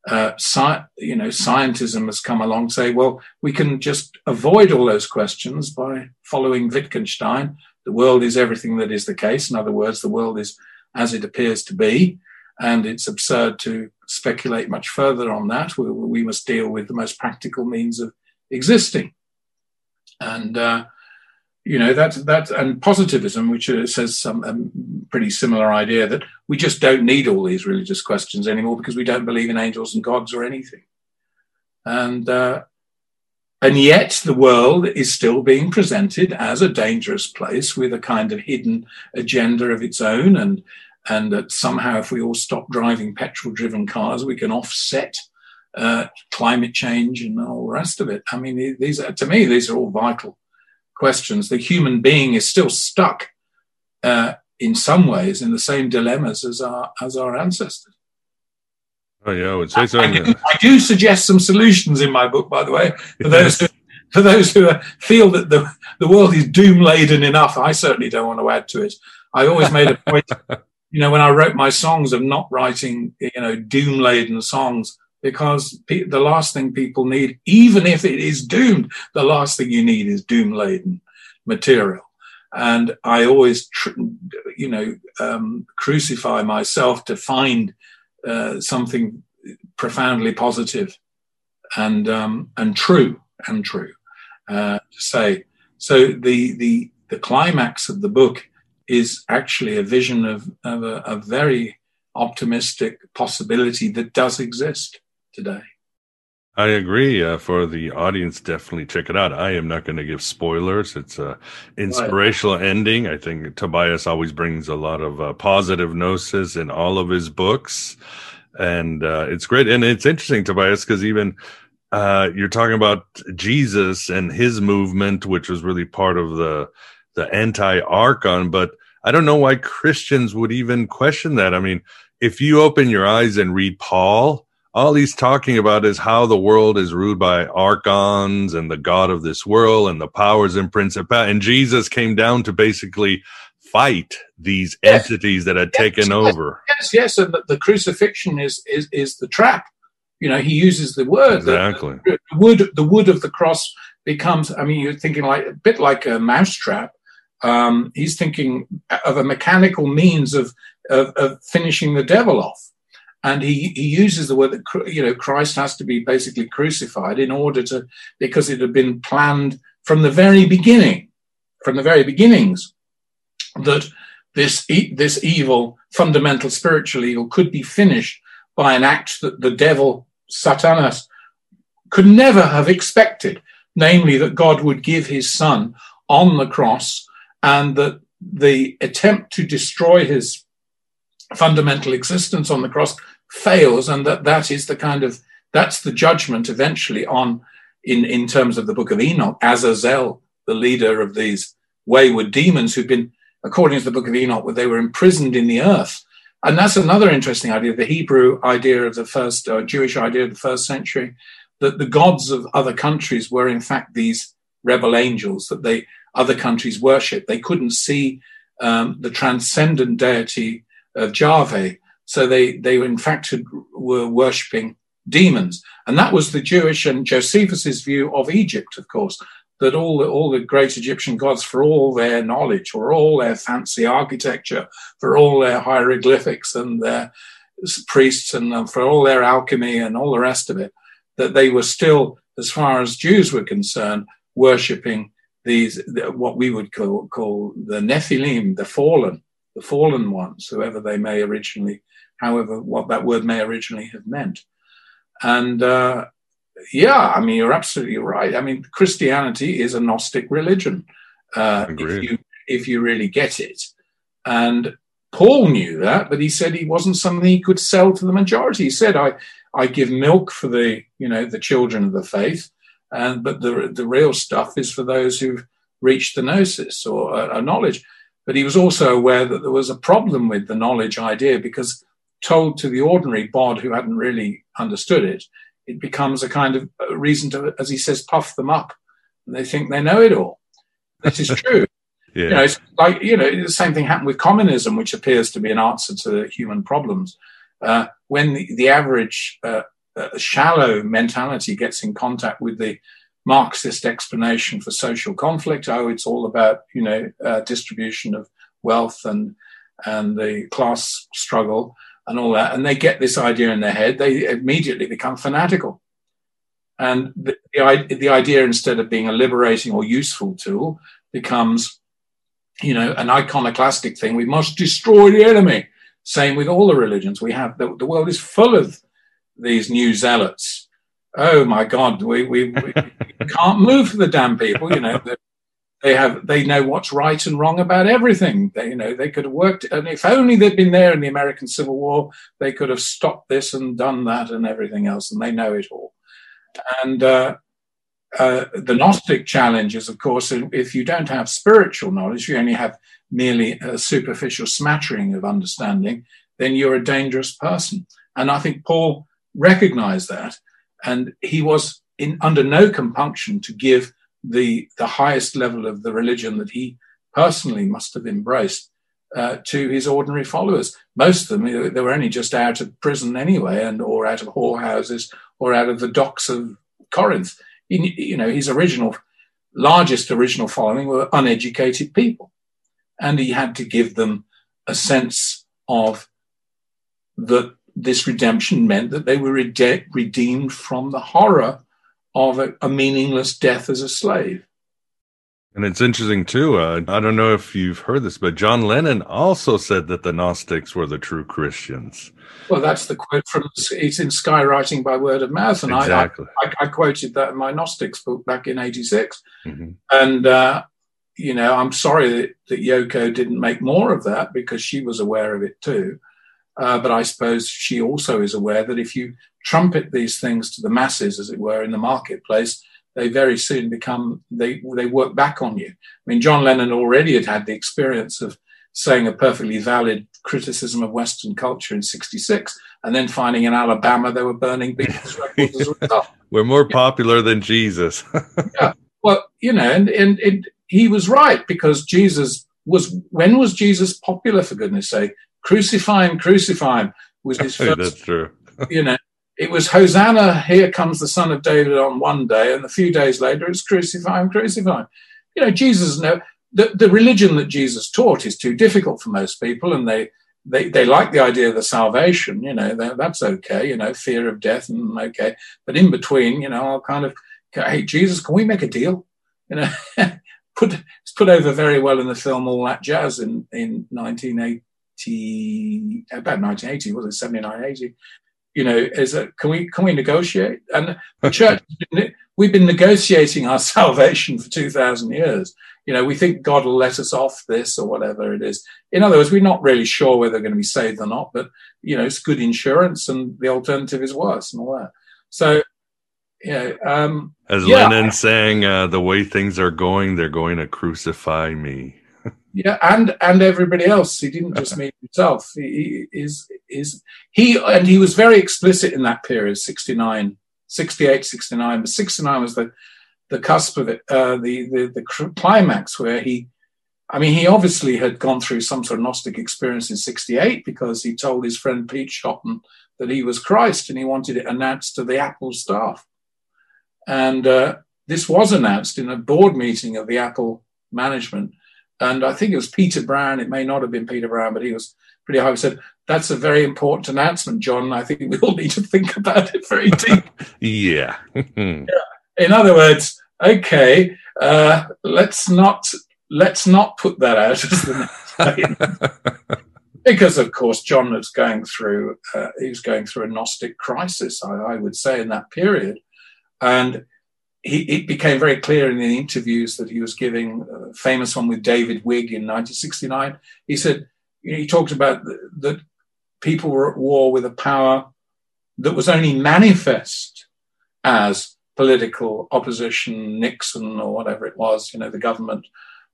uh, sci- you know, scientism has come along say, well, we can just avoid all those questions by following Wittgenstein. The world is everything that is the case. In other words, the world is as it appears to be, and it's absurd to speculate much further on that. We, we must deal with the most practical means of existing, and uh, you know that's that and positivism, which uh, says some um, pretty similar idea that we just don't need all these religious questions anymore because we don't believe in angels and gods or anything, and uh, and yet the world is still being presented as a dangerous place with a kind of hidden agenda of its own, and and that somehow if we all stop driving petrol-driven cars, we can offset uh, climate change and all the rest of it. I mean, these are, to me these are all vital questions. The human being is still stuck uh, in some ways in the same dilemmas as our as our ancestors. Oh yeah, I would say so. I, do, I do suggest some solutions in my book, by the way, for those who, for those who feel that the the world is doom laden enough. I certainly don't want to add to it. I always made a point, you know, when I wrote my songs of not writing, you know, doom laden songs because pe- the last thing people need, even if it is doomed, the last thing you need is doom laden material. And I always, tr- you know, um, crucify myself to find uh, something profoundly positive and um, and true and true uh, to say. So the the the climax of the book is actually a vision of, of a, a very optimistic possibility that does exist today. I agree. Uh, for the audience, definitely check it out. I am not going to give spoilers. It's a inspirational right. ending. I think Tobias always brings a lot of uh, positive notes in all of his books, and uh, it's great. And it's interesting, Tobias, because even uh, you're talking about Jesus and his movement, which was really part of the the anti-archon, but I don't know why Christians would even question that. I mean, if you open your eyes and read Paul all he's talking about is how the world is ruled by archons and the god of this world and the powers and principalities. And Jesus came down to basically fight these yes. entities that had yes. taken over. Yes, yes, and the, the, crucifixion is, is is the trap. You know, he uses the word exactly. The, the wood, the wood of the cross becomes. I mean, you're thinking like a bit like a mousetrap. Um, he's thinking of a mechanical means of, of, of finishing the devil off and he, he uses the word that you know Christ has to be basically crucified in order to because it had been planned from the very beginning, from the very beginnings, that this this evil, fundamental spiritual evil, could be finished by an act that the devil, Satanas, could never have expected, namely that God would give His Son on the cross, and that the attempt to destroy his fundamental existence on the cross fails, and that that is the kind of that's the judgment eventually on in in terms of the book of Enoch, Azazel, the leader of these wayward demons who've been, according to the book of Enoch, where they were imprisoned in the earth. And that's another interesting idea, the Hebrew idea of the first, or Jewish idea of the first century, that the gods of other countries were in fact these rebel angels that they other countries worship. They couldn't see um, the transcendent deity of Yahweh. So they, they in fact had, were worshipping demons. And that was the Jewish and Josephus's view of Egypt, of course, that all the, all the great Egyptian gods, for all their knowledge, for all their fancy architecture, for all their hieroglyphics and their, priests and uh, for all their alchemy and all the rest of it, that they were still, as far as Jews were concerned, worshipping these what we would call, call the Nephilim, the fallen, the fallen ones, whoever they may originally, however what that word may originally have meant. And uh, yeah, I mean, you're absolutely right. I mean, Christianity is a Gnostic religion. Uh, if you if you really get it, and Paul knew that, but he said he wasn't something he could sell to the majority. He said, "I I give milk for the you know the children of the faith, and but the the real stuff is for those who've reached the gnosis or a, a knowledge." But he was also aware that there was a problem with the knowledge idea because told to the ordinary bod who hadn't really understood it, it becomes a kind of reason to, as he says, puff them up, and they think they know it all. That is true. yeah. You know, it's like you know, the same thing happened with communism, which appears to be an answer to human problems. Uh, when the, the average uh, uh, shallow mentality gets in contact with the Marxist explanation for social conflict, oh, it's all about you know uh, distribution of wealth and and the class struggle and all that, and they get this idea in their head, they immediately become fanatical. And the, the, the idea, instead of being a liberating or useful tool, becomes, you know, an iconoclastic thing. We must destroy the enemy. Same with all the religions. We have the, the world is full of these new zealots. Oh my God, we, we, we can't move for the damn people. You know, they have they know what's right and wrong about everything. They, you know, they could have worked, and if only they'd been there in the American Civil War, they could have stopped this and done that and everything else, and they know it all. And uh, uh, the Gnostic challenge is, of course, if you don't have spiritual knowledge, you only have merely a superficial smattering of understanding, then you're a dangerous person. And I think Paul recognized that, and he was in under no compunction to give the the highest level of the religion that he personally must have embraced uh, to his ordinary followers. Most of them they were only just out of prison anyway, and or out of whorehouses or out of the docks of Corinth. He, you know, his original largest original following were uneducated people, and he had to give them a sense of that this redemption meant that they were rede- redeemed from the horror of a, a meaningless death as a slave. And it's interesting too. Uh, I don't know if you've heard this, but John Lennon also said that the Gnostics were the true Christians. Well, that's the quote from it's in Skywriting by Word of Mouth, and exactly. I, I, I, quoted that in my Gnostics book back in '86. Mm-hmm. And uh, you know, I'm sorry that, that Yoko didn't make more of that because she was aware of it too. Uh, but I suppose she also is aware that if you trumpet these things to the masses, as it were, in the marketplace, they very soon become they they work back on you. I mean, John Lennon already had had the experience of saying a perfectly valid criticism of Western culture in '66, and then finding in Alabama they were burning Beatles records as result. We're more popular than Jesus. yeah, well, you know, and, and and he was right because Jesus was when was Jesus popular for goodness sake? Crucify him, crucify him was his first. That's true. you know, it was Hosanna, here comes the Son of David on one day, and a few days later it's crucify him, crucify him. You know, Jesus, no, the, the religion that Jesus taught is too difficult for most people, and they, they, they like the idea of the salvation, you know, that's okay, you know, fear of death, and okay. But in between, you know, I'll kind of, hey, Jesus, can we make a deal? You know, put, it's put over very well in the film All That Jazz in, in 1980, about 1980, was it, 79, 80? You know, is that can we can we negotiate? And the church, we've been negotiating our salvation for two thousand years. You know, we think God will let us off this or whatever it is. In other words, we're not really sure whether they're going to be saved or not, but you know, it's good insurance, and the alternative is worse and all that. So, yeah. Um, As yeah, Lennon saying, uh, the way things are going, they're going to crucify me. Yeah, and and everybody else. He didn't just mean himself. He, he is is he and he was very explicit in that period, 69, 68, 69. But 69 was the the cusp of it, uh, the, the the climax where he. I mean, he obviously had gone through some sort of Gnostic experience in 68 because he told his friend Pete Shotton that he was Christ and he wanted it announced to the Apple staff. And uh, this was announced in a board meeting of the Apple management and I think it was Peter Brown. It may not have been Peter Brown, but he was pretty high. He said, that's a very important announcement, John. I think we all need to think about it very deep. yeah. In other words, okay, uh, let's not let's not put that out as the next because of course John was going through uh, he was going through a Gnostic crisis, I, I would say, in that period, and he, it became very clear in the interviews that he was giving, a famous one with David Wigg in 1969. He said you know, he talked about that people were at war with a power that was only manifest as political opposition, Nixon or whatever it was, you know, the government,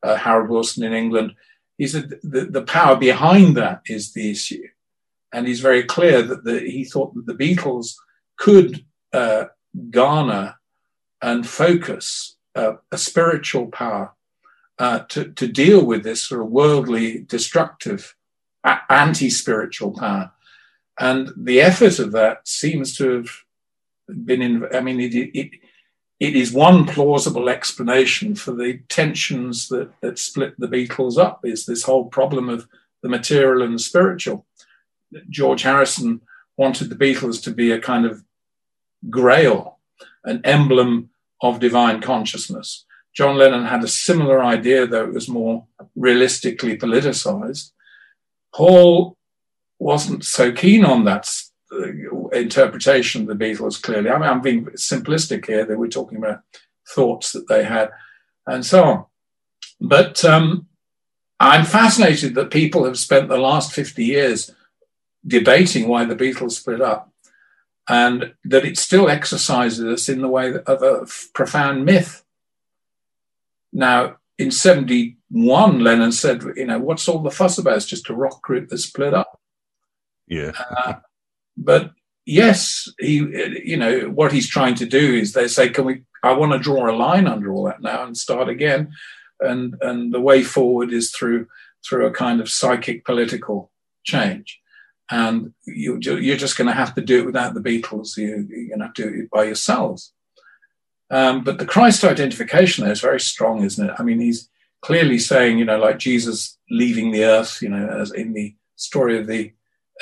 uh, Harold Wilson in England. He said the, the power behind that is the issue. And he's very clear that the, he thought that the Beatles could uh, garner and focus uh, a spiritual power uh, to, to deal with this sort of worldly, destructive, anti spiritual power. And the effort of that seems to have been in, I mean, it, it, it is one plausible explanation for the tensions that, that split the Beatles up, is this whole problem of the material and the spiritual. George Harrison wanted the Beatles to be a kind of grail, an emblem of divine consciousness. John Lennon had a similar idea, though it was more realistically politicized. Paul wasn't so keen on that uh, interpretation of the Beatles, clearly. I mean, I'm being simplistic here, that we're talking about thoughts that they had and so on. But um, I'm fascinated that people have spent the last 50 years debating why the Beatles split up and that it still exercises us in the way of a profound myth. Now, in 71, Lennon said, you know, what's all the fuss about? It's just a rock group that split up. Yeah. Uh, but yes, he, you know, what he's trying to do is they say, can we, I want to draw a line under all that now and start again. And, and the way forward is through, through a kind of psychic political change. And you, you're just going to have to do it without the Beatles. You, you're going to have to do it by yourselves. Um, but the Christ identification there is very strong, isn't it? I mean, he's clearly saying, you know, like Jesus leaving the earth, you know, as in the story of the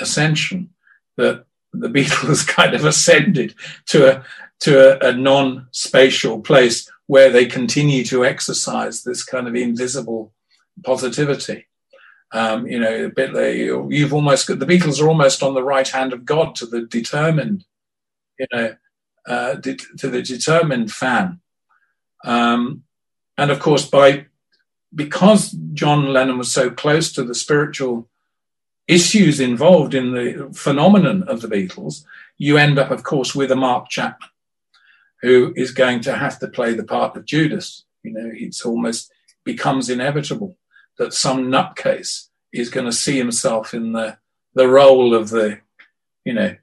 ascension, that the Beatles kind of ascended to a to a, a non-spatial place where they continue to exercise this kind of invisible positivity. Um, you know, a bit like you've almost got the Beatles are almost on the right hand of God to the determined, you know, uh, to the determined fan. Um, and of course, by because John Lennon was so close to the spiritual issues involved in the phenomenon of the Beatles, you end up, of course, with a Mark Chapman who is going to have to play the part of Judas. You know, it's almost becomes inevitable that some nutcase is going to see himself in the the role of the, you know,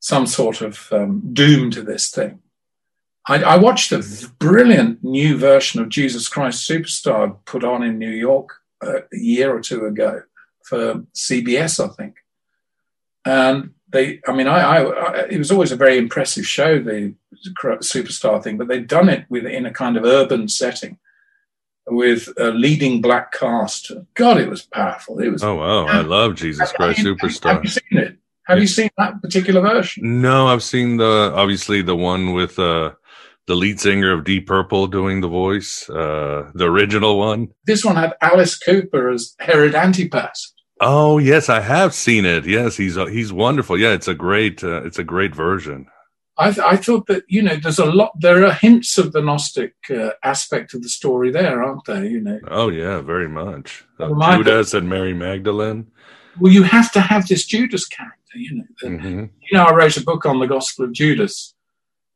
some sort of um, doom to this thing. I, I, watched a brilliant new version of Jesus Christ Superstar put on in New York uh, a year or two ago for CBS, I think. And they, I mean, I, I, it was always a very impressive show, the Superstar thing, but they'd done it with in a kind of urban setting with a leading black cast. God, it was powerful. It was. Oh wow, I love Jesus Christ Superstar. Have you seen it? Have you seen that particular version? No, I've seen the obviously the one with uh the lead singer of Deep Purple doing the voice, uh the original one. This one had Alice Cooper as Herod Antipas. Oh yes, I have seen it. Yes, he's uh, he's wonderful. Yeah, it's a great uh, it's a great version. I, th- I thought that you know there's a lot there are hints of the Gnostic uh, aspect of the story there, aren't there? You know. Oh yeah, very much. Uh, Judas and Mary Magdalene. Well, you have to have this Judas character. You know. Mm-hmm. You know, I wrote a book on the Gospel of Judas.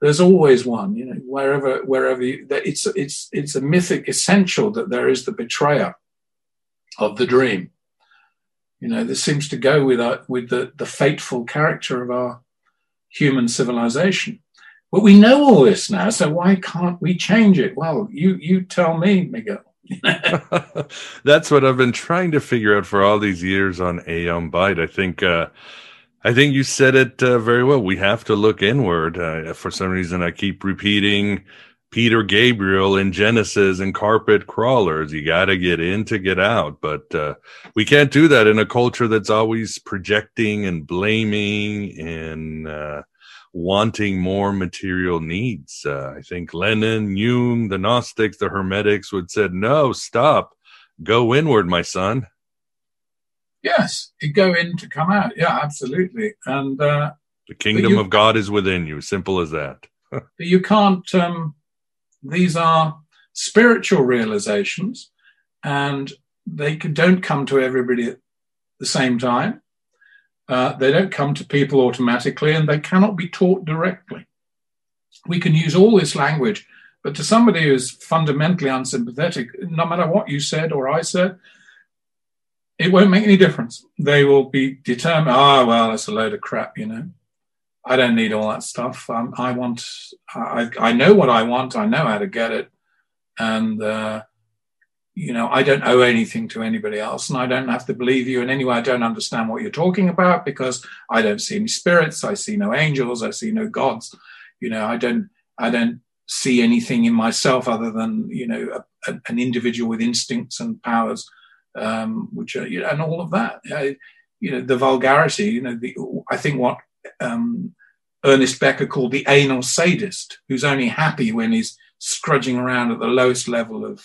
There's always one. You know, wherever wherever you, it's it's it's a mythic essential that there is the betrayer of the dream. You know, this seems to go with our, with the the fateful character of our human civilization. But we know all this now, so why can't we change it? Well, you you tell me, Miguel. That's what I've been trying to figure out for all these years on Aeon Byte. I think uh, I think you said it uh, very well. We have to look inward. Uh, for some reason, I keep repeating Peter Gabriel in Genesis and carpet crawlers. You got to get in to get out. But uh, we can't do that in a culture that's always projecting and blaming and uh, wanting more material needs. Uh, I think Lennon, Jung, the Gnostics, the Hermetics would said, "No, stop, go inward, my son." Yes, go in to come out. Yeah, absolutely. And uh, the kingdom you, of God is within you. Simple as that. you can't. Um, these are spiritual realizations, and they don't come to everybody at the same time. Uh, they don't come to people automatically, and they cannot be taught directly. We can use all this language, but to somebody who's fundamentally unsympathetic, no matter what you said or I said, it won't make any difference. They will be determined, oh, well, that's a load of crap, you know. I don't need all that stuff. Um, I want, I, I know what I want. I know how to get it. And, uh, you know, I don't owe anything to anybody else and I don't have to believe you in any way. I don't understand what you're talking about because I don't see any spirits. I see no angels. I see no gods. You know, I don't, I don't see anything in myself other than, you know, a, a, an individual with instincts and powers, um, which are, you know, and all of that. I, you know, the vulgarity, you know, the, I think what um, Ernest Becker called the anal sadist, who's only happy when he's scrudging around at the lowest level of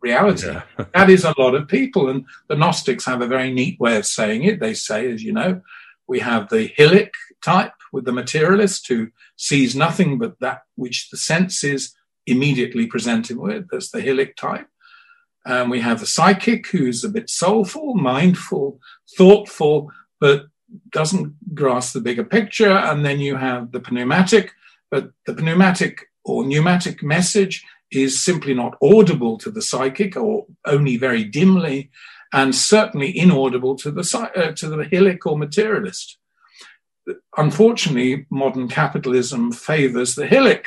reality. Yeah. that is a lot of people. And the Gnostics have a very neat way of saying it. They say, as you know, we have the Hylic type with the materialist who sees nothing but that which the senses immediately present him with. That's the Hylic type. And we have the psychic who's a bit soulful, mindful, thoughtful, but doesn't grasp the bigger picture. And then you have the pneumatic, but the pneumatic or pneumatic message is simply not audible to the psychic or only very dimly, and certainly inaudible to the, uh, to the hylic or materialist. Unfortunately, modern capitalism favors the hylic.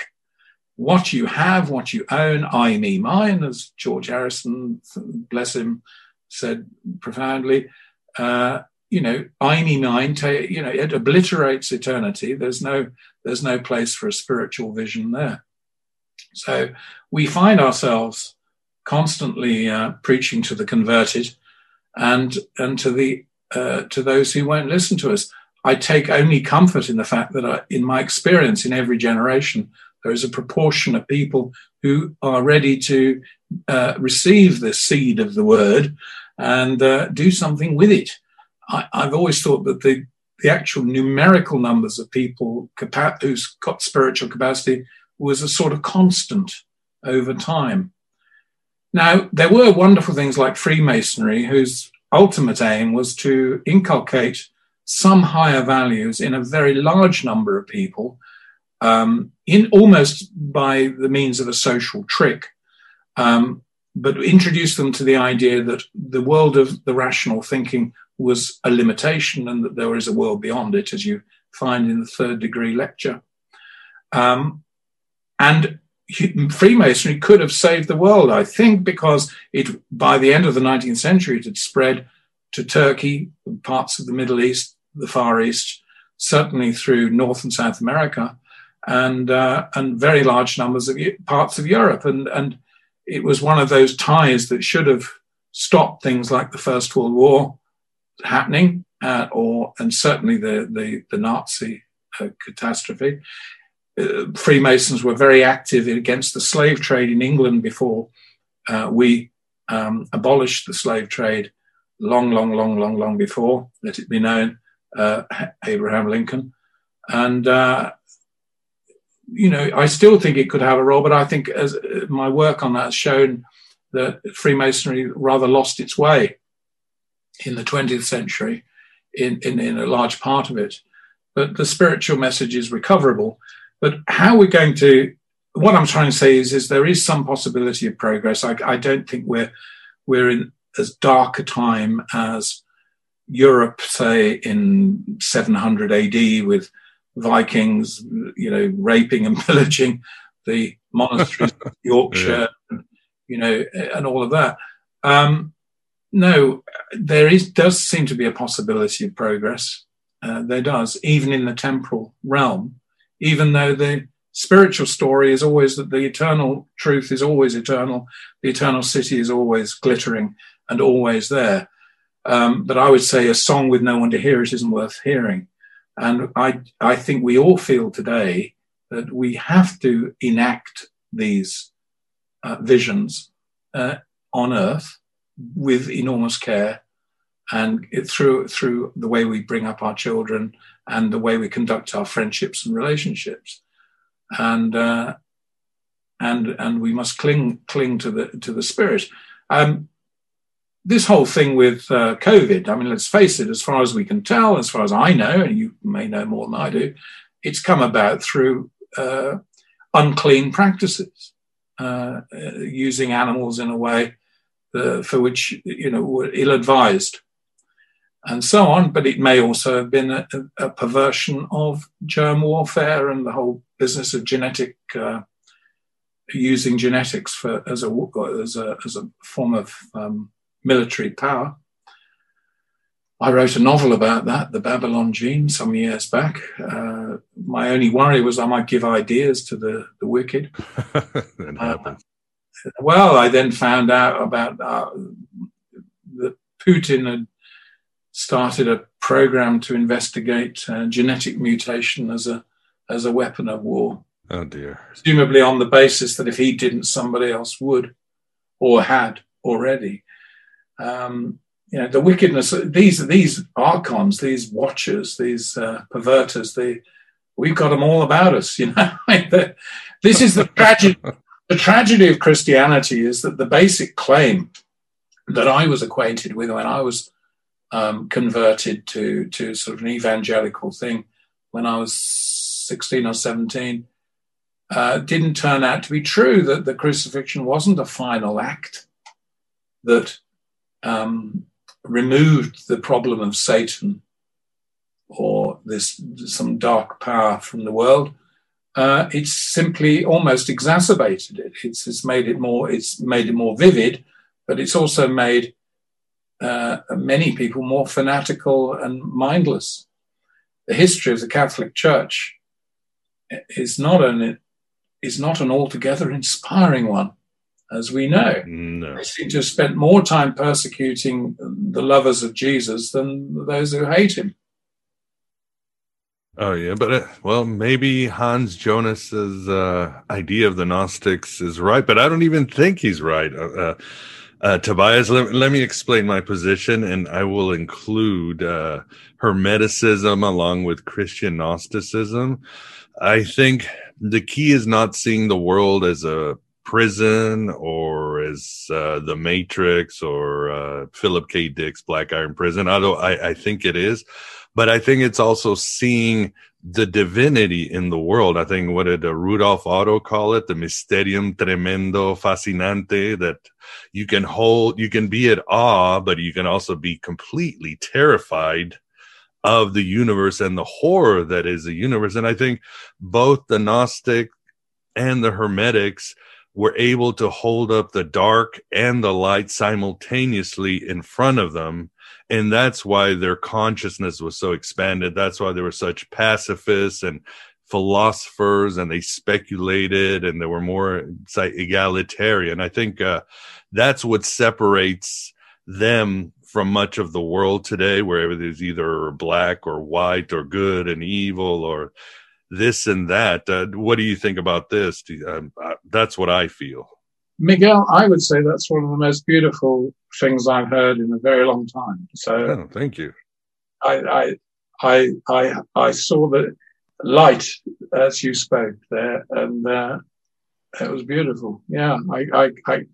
What you have, what you own, I, me, mine, as George Harrison, bless him, said profoundly. Uh, you know, Aini nine, you know, it obliterates eternity. There's no, there's no place for a spiritual vision there. So we find ourselves constantly uh, preaching to the converted, and and to the uh, to those who won't listen to us. I take only comfort in the fact that, I, in my experience, in every generation, there is a proportion of people who are ready to uh, receive the seed of the word and uh, do something with it. I, have always thought that the, the actual numerical numbers of people capa- who's got spiritual capacity was a sort of constant over time. Now, there were wonderful things like Freemasonry, whose ultimate aim was to inculcate some higher values in a very large number of people, um, in almost by the means of a social trick, um, but introduce them to the idea that the world of the rational thinking was a limitation and that there is a world beyond it, as you find in the third degree lecture. Um, and Freemasonry could have saved the world, I think, because it, by the end of the 19th century, it had spread to Turkey, parts of the Middle East, the Far East, certainly through North and South America, and uh, and very large numbers of parts of Europe. And and it was one of those ties that should have stopped things like the First World War happening, uh, or and certainly the the, the Nazi uh, catastrophe. Uh, Freemasons were very active against the slave trade in England before uh, we um, abolished the slave trade. Long, long, long, long, long before, let it be known, Abraham Lincoln, and you know, I still think it could have a role, but I think as my work on that has shown that Freemasonry rather lost its way in the 20th century in, in, in a large part of it. But the spiritual message is recoverable. But how we're going to, what I'm trying to say is, is there is some possibility of progress. I, I don't think we're, we're in as dark a time as Europe, say in 700 AD with Vikings, you know, raping and pillaging the monasteries of Yorkshire, yeah. you know, and all of that. Um, no, there is does seem to be a possibility of progress. Uh, there does, even in the temporal realm, even though the spiritual story is always that the eternal truth is always eternal, the eternal city is always glittering and always there. Um, but I would say a song with no one to hear it isn't worth hearing. And I, I think we all feel today that we have to enact these uh, visions uh, on earth with enormous care and it, through through the way we bring up our children and the way we conduct our friendships and relationships. And uh, and and we must cling cling to the to the spirit. Um, this whole thing with uh, covid i mean let's face it as far as we can tell as far as i know and you may know more than i do it's come about through uh, unclean practices uh, using animals in a way uh, for which you know were ill-advised, and so on. But it may also have been a, a perversion of germ warfare and the whole business of genetic uh, using genetics for as a as a as a form of um, military power. I wrote a novel about that, The Babylon Gene, some years back. Uh, my only worry was I might give ideas to the, the wicked. that happens. Well, I then found out about uh, that Putin had started a program to investigate uh, genetic mutation as a as a weapon of war. Oh dear. Presumably on the basis that if he didn't, somebody else would, or had already. Um, you know the wickedness these these archons these watchers these uh, perverters they we've got them all about us you know this is the tragedy the tragedy of christianity is that the basic claim that i was acquainted with when i was um, converted to to sort of an evangelical thing when i was 16 or 17 uh, didn't turn out to be true that the crucifixion wasn't a final act that um, removed the problem of Satan or this some dark power from the world, uh, it's simply almost exacerbated it. It's, it's, made it more. It's made it more vivid, but it's also made uh, many people more fanatical and mindless. The history of the Catholic Church is not an is not an altogether inspiring one as we know. No. They seem to have spent more time persecuting the lovers of Jesus than those who hate him. Oh yeah, but uh, well, maybe Hans Jonas's uh, idea of the Gnostics is right, but I don't even think he's right. Uh, uh, uh Tobias, let, let, me explain my position, and I will include uh, Hermeticism along with Christian Gnosticism. I think the key is not seeing the world as a prison or as uh, the matrix or uh, philip k dick's black iron prison although I, I think it is but i think it's also seeing the divinity in the world. I think what did rudolf otto call it? The mysterium tremendo fascinante that you can hold you can be at awe but you can also be completely terrified of the universe and the horror that is the universe. And i think both the gnostic and the hermetics were able to hold up the dark and the light simultaneously in front of them. And that's why their consciousness was so expanded. That's why they were such pacifists and philosophers and they speculated and they were more egalitarian. I think uh, that's what separates them from much of the world today, where everything's either black or white or good and evil or this and that. Uh, what do you think about this? You, um, uh, that's what I feel. Miguel, I would say that's one of the most beautiful things I've heard in a very long time. So, oh, thank you. I, I, I, I, I saw the light as you spoke there, and uh, it was beautiful. Yeah, I, I, I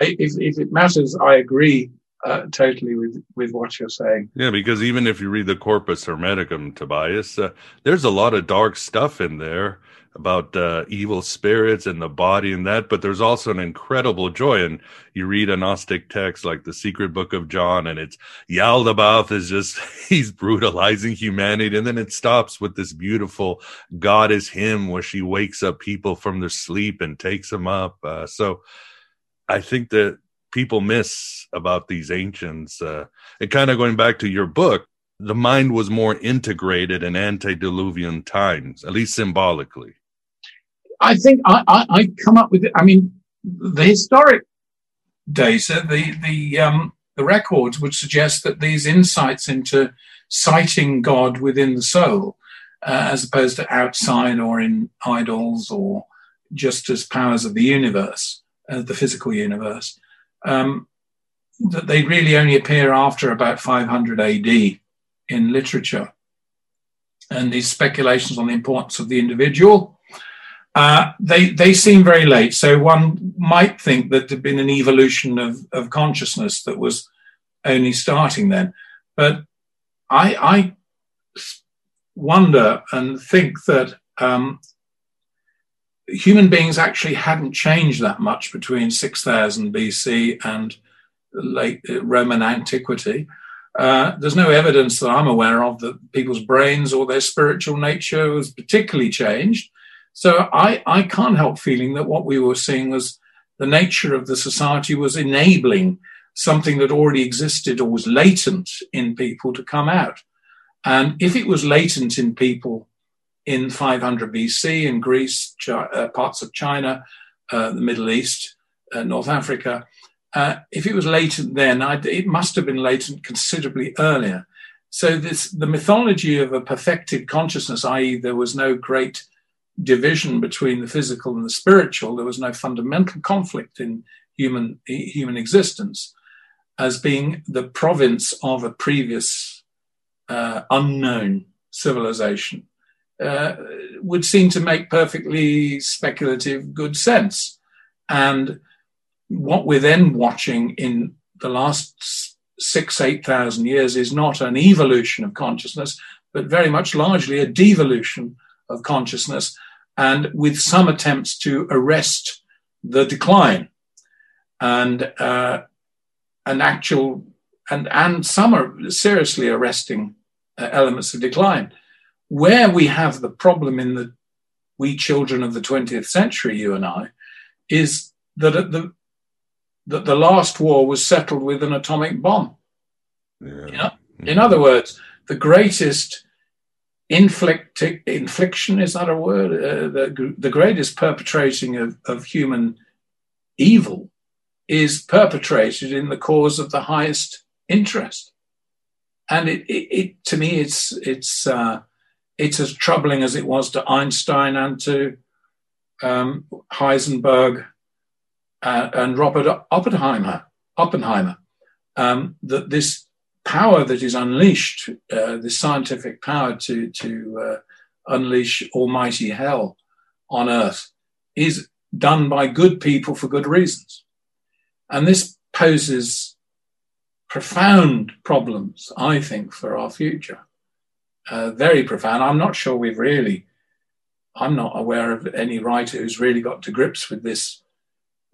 if, if it matters, I agree uh, totally with with what you're saying. Yeah, because even if you read the Corpus Hermeticum, Tobias, uh, there's a lot of dark stuff in there about uh, evil spirits and the body and that, but there's also an incredible joy. And you read a Gnostic text like the Secret Book of John, and it's Yaldabaoth is just he's brutalizing humanity, and then it stops with this beautiful God is Him, where she wakes up people from their sleep and takes them up. Uh, so. I think that people miss about these ancients. Uh, and kind of going back to your book, the mind was more integrated in antediluvian times, at least symbolically. I think I, I, I come up with it. I mean, the historic data, the the um, the records would suggest that these insights into citing God within the soul, uh, as opposed to outside or in idols or just as powers of the universe, uh, the physical universe, um, that they really only appear after about 500 AD in literature. And these speculations on the importance of the individual, uh, they they seem very late. So one might think that there'd been an evolution of, of consciousness that was only starting then. But I, I wonder and think that um, human beings actually hadn't changed that much between 6000 BC and late Roman antiquity. Uh, there's no evidence that I'm aware of that people's brains or their spiritual nature was particularly changed. So I, I can't help feeling that what we were seeing was the nature of the society was enabling something that already existed or was latent in people to come out. And if it was latent in people in 500 BC in Greece, uh, parts of China, uh, the Middle East, uh, North Africa, uh, if it was latent then, I'd, it must have been latent considerably earlier. So this, the mythology of a perfected consciousness, i.e., there was no great division between the physical and the spiritual, there was no fundamental conflict in human human existence, as being the province of a previous uh, unknown civilization uh, would seem to make perfectly speculative good sense. And what we're then watching in the last six, 8,000 years is not an evolution of consciousness, but very much largely a devolution of consciousness, and with some attempts to arrest the decline and uh, an actual and and some are seriously arresting uh, elements of decline. Where we have the problem in the we children of the 20th century, you and I, is that the that the last war was settled with an atomic bomb. Yeah. You know? In other words, the greatest inflict, infliction is that a word? Uh, the, the greatest perpetrating of, of human evil is perpetrated in the cause of the highest interest. And it, it, it to me, it's it's uh, it's as troubling as it was to Einstein and to um, Heisenberg uh, and Robert Oppenheimer. Oppenheimer um, that this power that is unleashed, uh, this scientific power to to uh, unleash almighty hell on Earth, is done by good people for good reasons, and this poses profound problems, I think, for our future uh, very profound. I'm not sure we've really, I'm not aware of any writer who's really got to grips with this.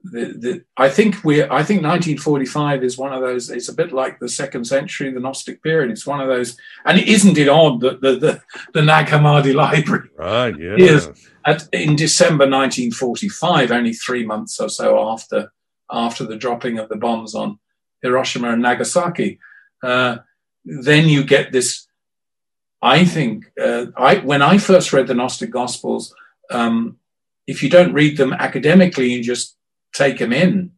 The, the, I think we, I think 1945 is one of those. It's a bit like the second century, the Gnostic period. It's one of those, and isn't it odd that the the, the Nag Hammadi Library right, yeah. is at, in December 1945, only three months or so after after the dropping of the bombs on Hiroshima and Nagasaki. Uh, then you get this I think uh, I when I first read the Gnostic Gospels, um, if you don't read them academically, you just take them in.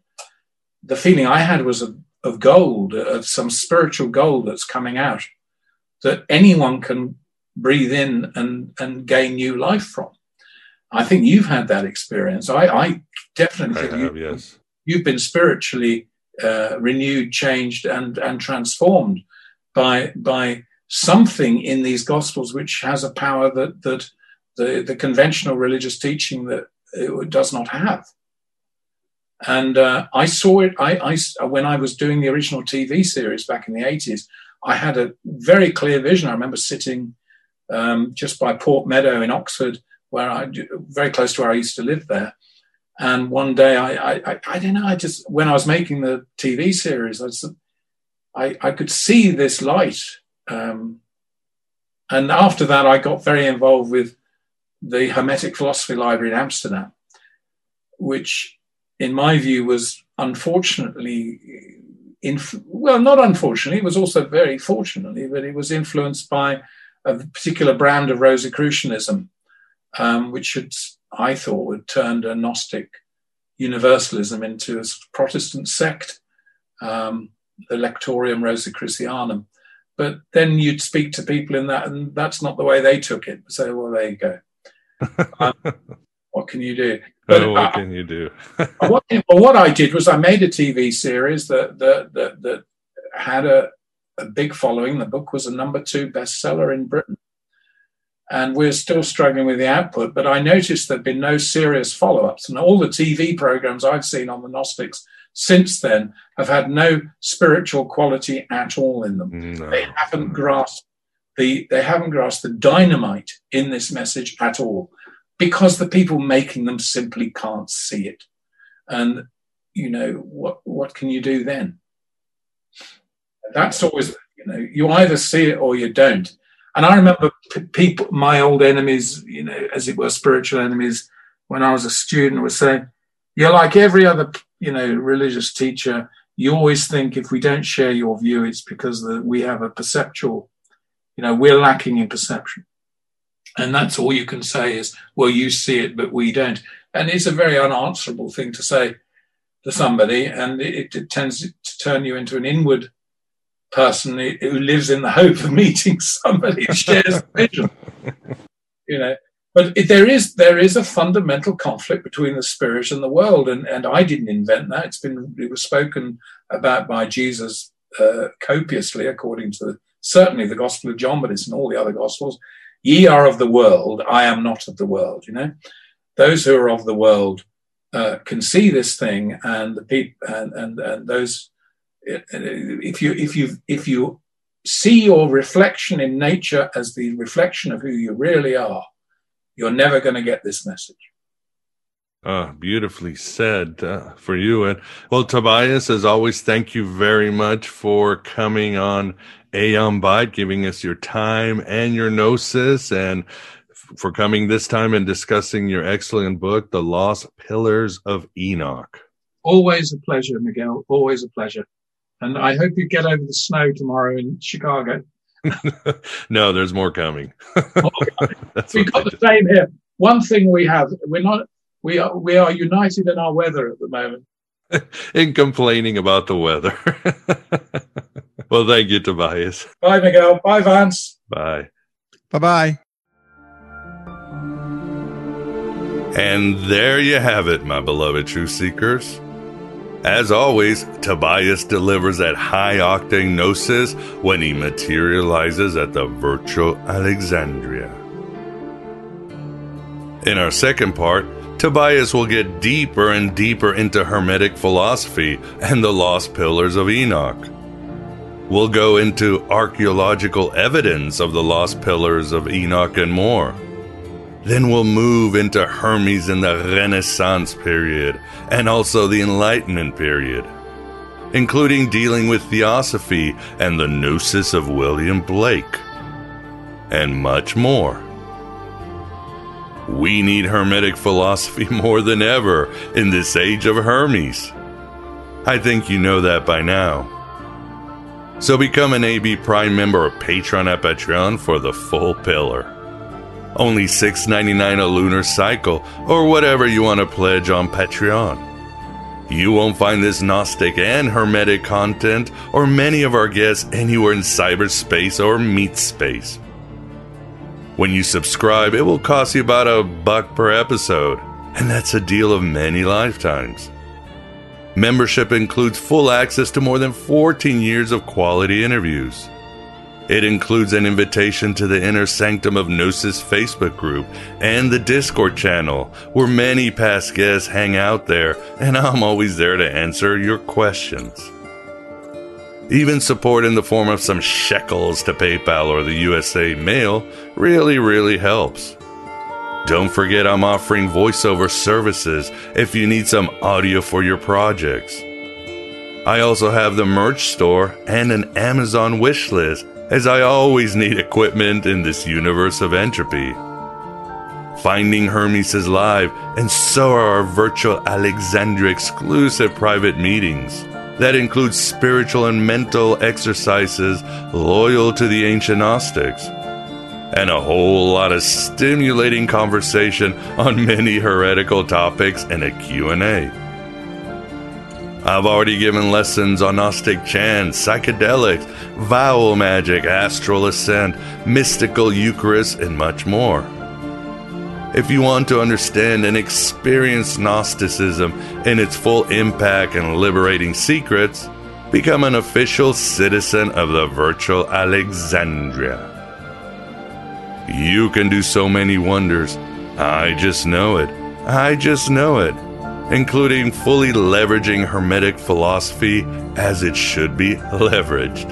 The feeling I had was of, of gold, of some spiritual gold that's coming out that anyone can breathe in and, and gain new life from. I think you've had that experience. I, I definitely I think have, you, yes. you've been spiritually uh, renewed, changed, and and transformed by by something in these gospels which has a power that that the, the conventional religious teaching that it does not have. And uh, I saw it. I, I when I was doing the original TV series back in the eighties, I had a very clear vision. I remember sitting um, just by Port Meadow in Oxford, where I very close to where I used to live there. And one day, I, I, I don't know. I just when I was making the TV series, I, just, I, I could see this light um, and after that, I got very involved with the Hermetic Philosophy Library in Amsterdam, which, in my view, was unfortunately, inf- well, not unfortunately, it was also very fortunately, but it was influenced by a particular brand of Rosicrucianism, um, which had I thought had turned a Gnostic universalism into a Protestant sect, um, the Lectorium Rosicrucianum. But then you'd speak to people in that, and that's not the way they took it. So, well, there you go. um, what can you do? But, oh, what can you do? what, well, what I did was I made a TV series that that that, that had a, a big following. The book was a number two bestseller in Britain and we're still struggling with the output. But I noticed there've been no serious follow ups, and all the TV programs I've seen on the Gnostics since then have had no spiritual quality at all in them. No. They haven't grasped the they haven't grasped the dynamite in this message at all, because the people making them simply can't see it. And you know what what can you do then? That's always you know you either see it or you don't and I remember p- people, my old enemies, you know, as it were, spiritual enemies, when I was a student, were saying, "You're like every other, you know, religious teacher. You always think if we don't share your view, it's because the, we have a perceptual, you know, we're lacking in perception." And that's all you can say is, "Well, you see it, but we don't." And it's a very unanswerable thing to say to somebody, and it, it tends to turn you into an inward person who lives in the hope of meeting somebody who shares the vision. You know, but there is there is a fundamental conflict between the spirit and the world, and and I didn't invent that. It's been it was spoken about by Jesus uh, copiously, according to certainly the Gospel of John, but it's in all the other Gospels. Ye are of the world; I am not of the world. You know, those who are of the world uh, can see this thing, and the people and and, and those if you if you if you see your reflection in nature as the reflection of who you really are, you're never going to get this message. Ah, beautifully said uh, for you. And well, Tobias, as always, thank you very much for coming on Aeon Byte, giving us your time and your gnosis, and for coming this time and discussing your excellent book, The Lost Pillars of Enoch. Always a pleasure, Miguel. Always a pleasure. And I hope you get over the snow tomorrow in Chicago. no, there's more coming. We've got the same here. One thing we have, we're not, we are, we are united in our weather at the moment. in complaining about the weather. Well, thank you, Tobias. Bye, Miguel. Bye, Vance. Bye. Bye bye. And there you have it, my beloved truth seekers. As always, Tobias delivers that high octane gnosis when he materializes at the virtual Alexandria. In our second part, Tobias will get deeper and deeper into Hermetic philosophy and the lost pillars of Enoch. We'll go into archaeological evidence of the lost pillars of Enoch and more. Then we'll move into Hermes in the Renaissance period and also the Enlightenment period, including dealing with Theosophy and the Gnosis of William Blake, and much more. We need Hermetic philosophy more than ever in this age of Hermes. I think you know that by now. So become an AB Prime member or patron at Patreon for the full pillar only $6.99 a lunar cycle, or whatever you want to pledge on Patreon. You won't find this Gnostic and Hermetic content or many of our guests anywhere in cyberspace or meat space. When you subscribe, it will cost you about a buck per episode, and that's a deal of many lifetimes. Membership includes full access to more than 14 years of quality interviews it includes an invitation to the Inner Sanctum of Gnosis Facebook group and the Discord channel, where many past guests hang out there, and I'm always there to answer your questions. Even support in the form of some shekels to PayPal or the USA mail really, really helps. Don't forget, I'm offering voiceover services if you need some audio for your projects. I also have the merch store and an Amazon wish list as I always need equipment in this universe of entropy. Finding Hermes is live, and so are our virtual Alexandria exclusive private meetings. That includes spiritual and mental exercises loyal to the ancient Gnostics. And a whole lot of stimulating conversation on many heretical topics and a Q&A. I've already given lessons on Gnostic chants, psychedelics, vowel magic, astral ascent, mystical Eucharist, and much more. If you want to understand and experience Gnosticism in its full impact and liberating secrets, become an official citizen of the virtual Alexandria. You can do so many wonders. I just know it. I just know it. Including fully leveraging Hermetic philosophy as it should be leveraged.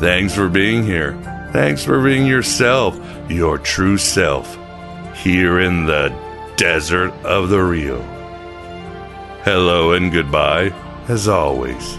Thanks for being here. Thanks for being yourself, your true self here in the desert of the real. Hello and goodbye, as always.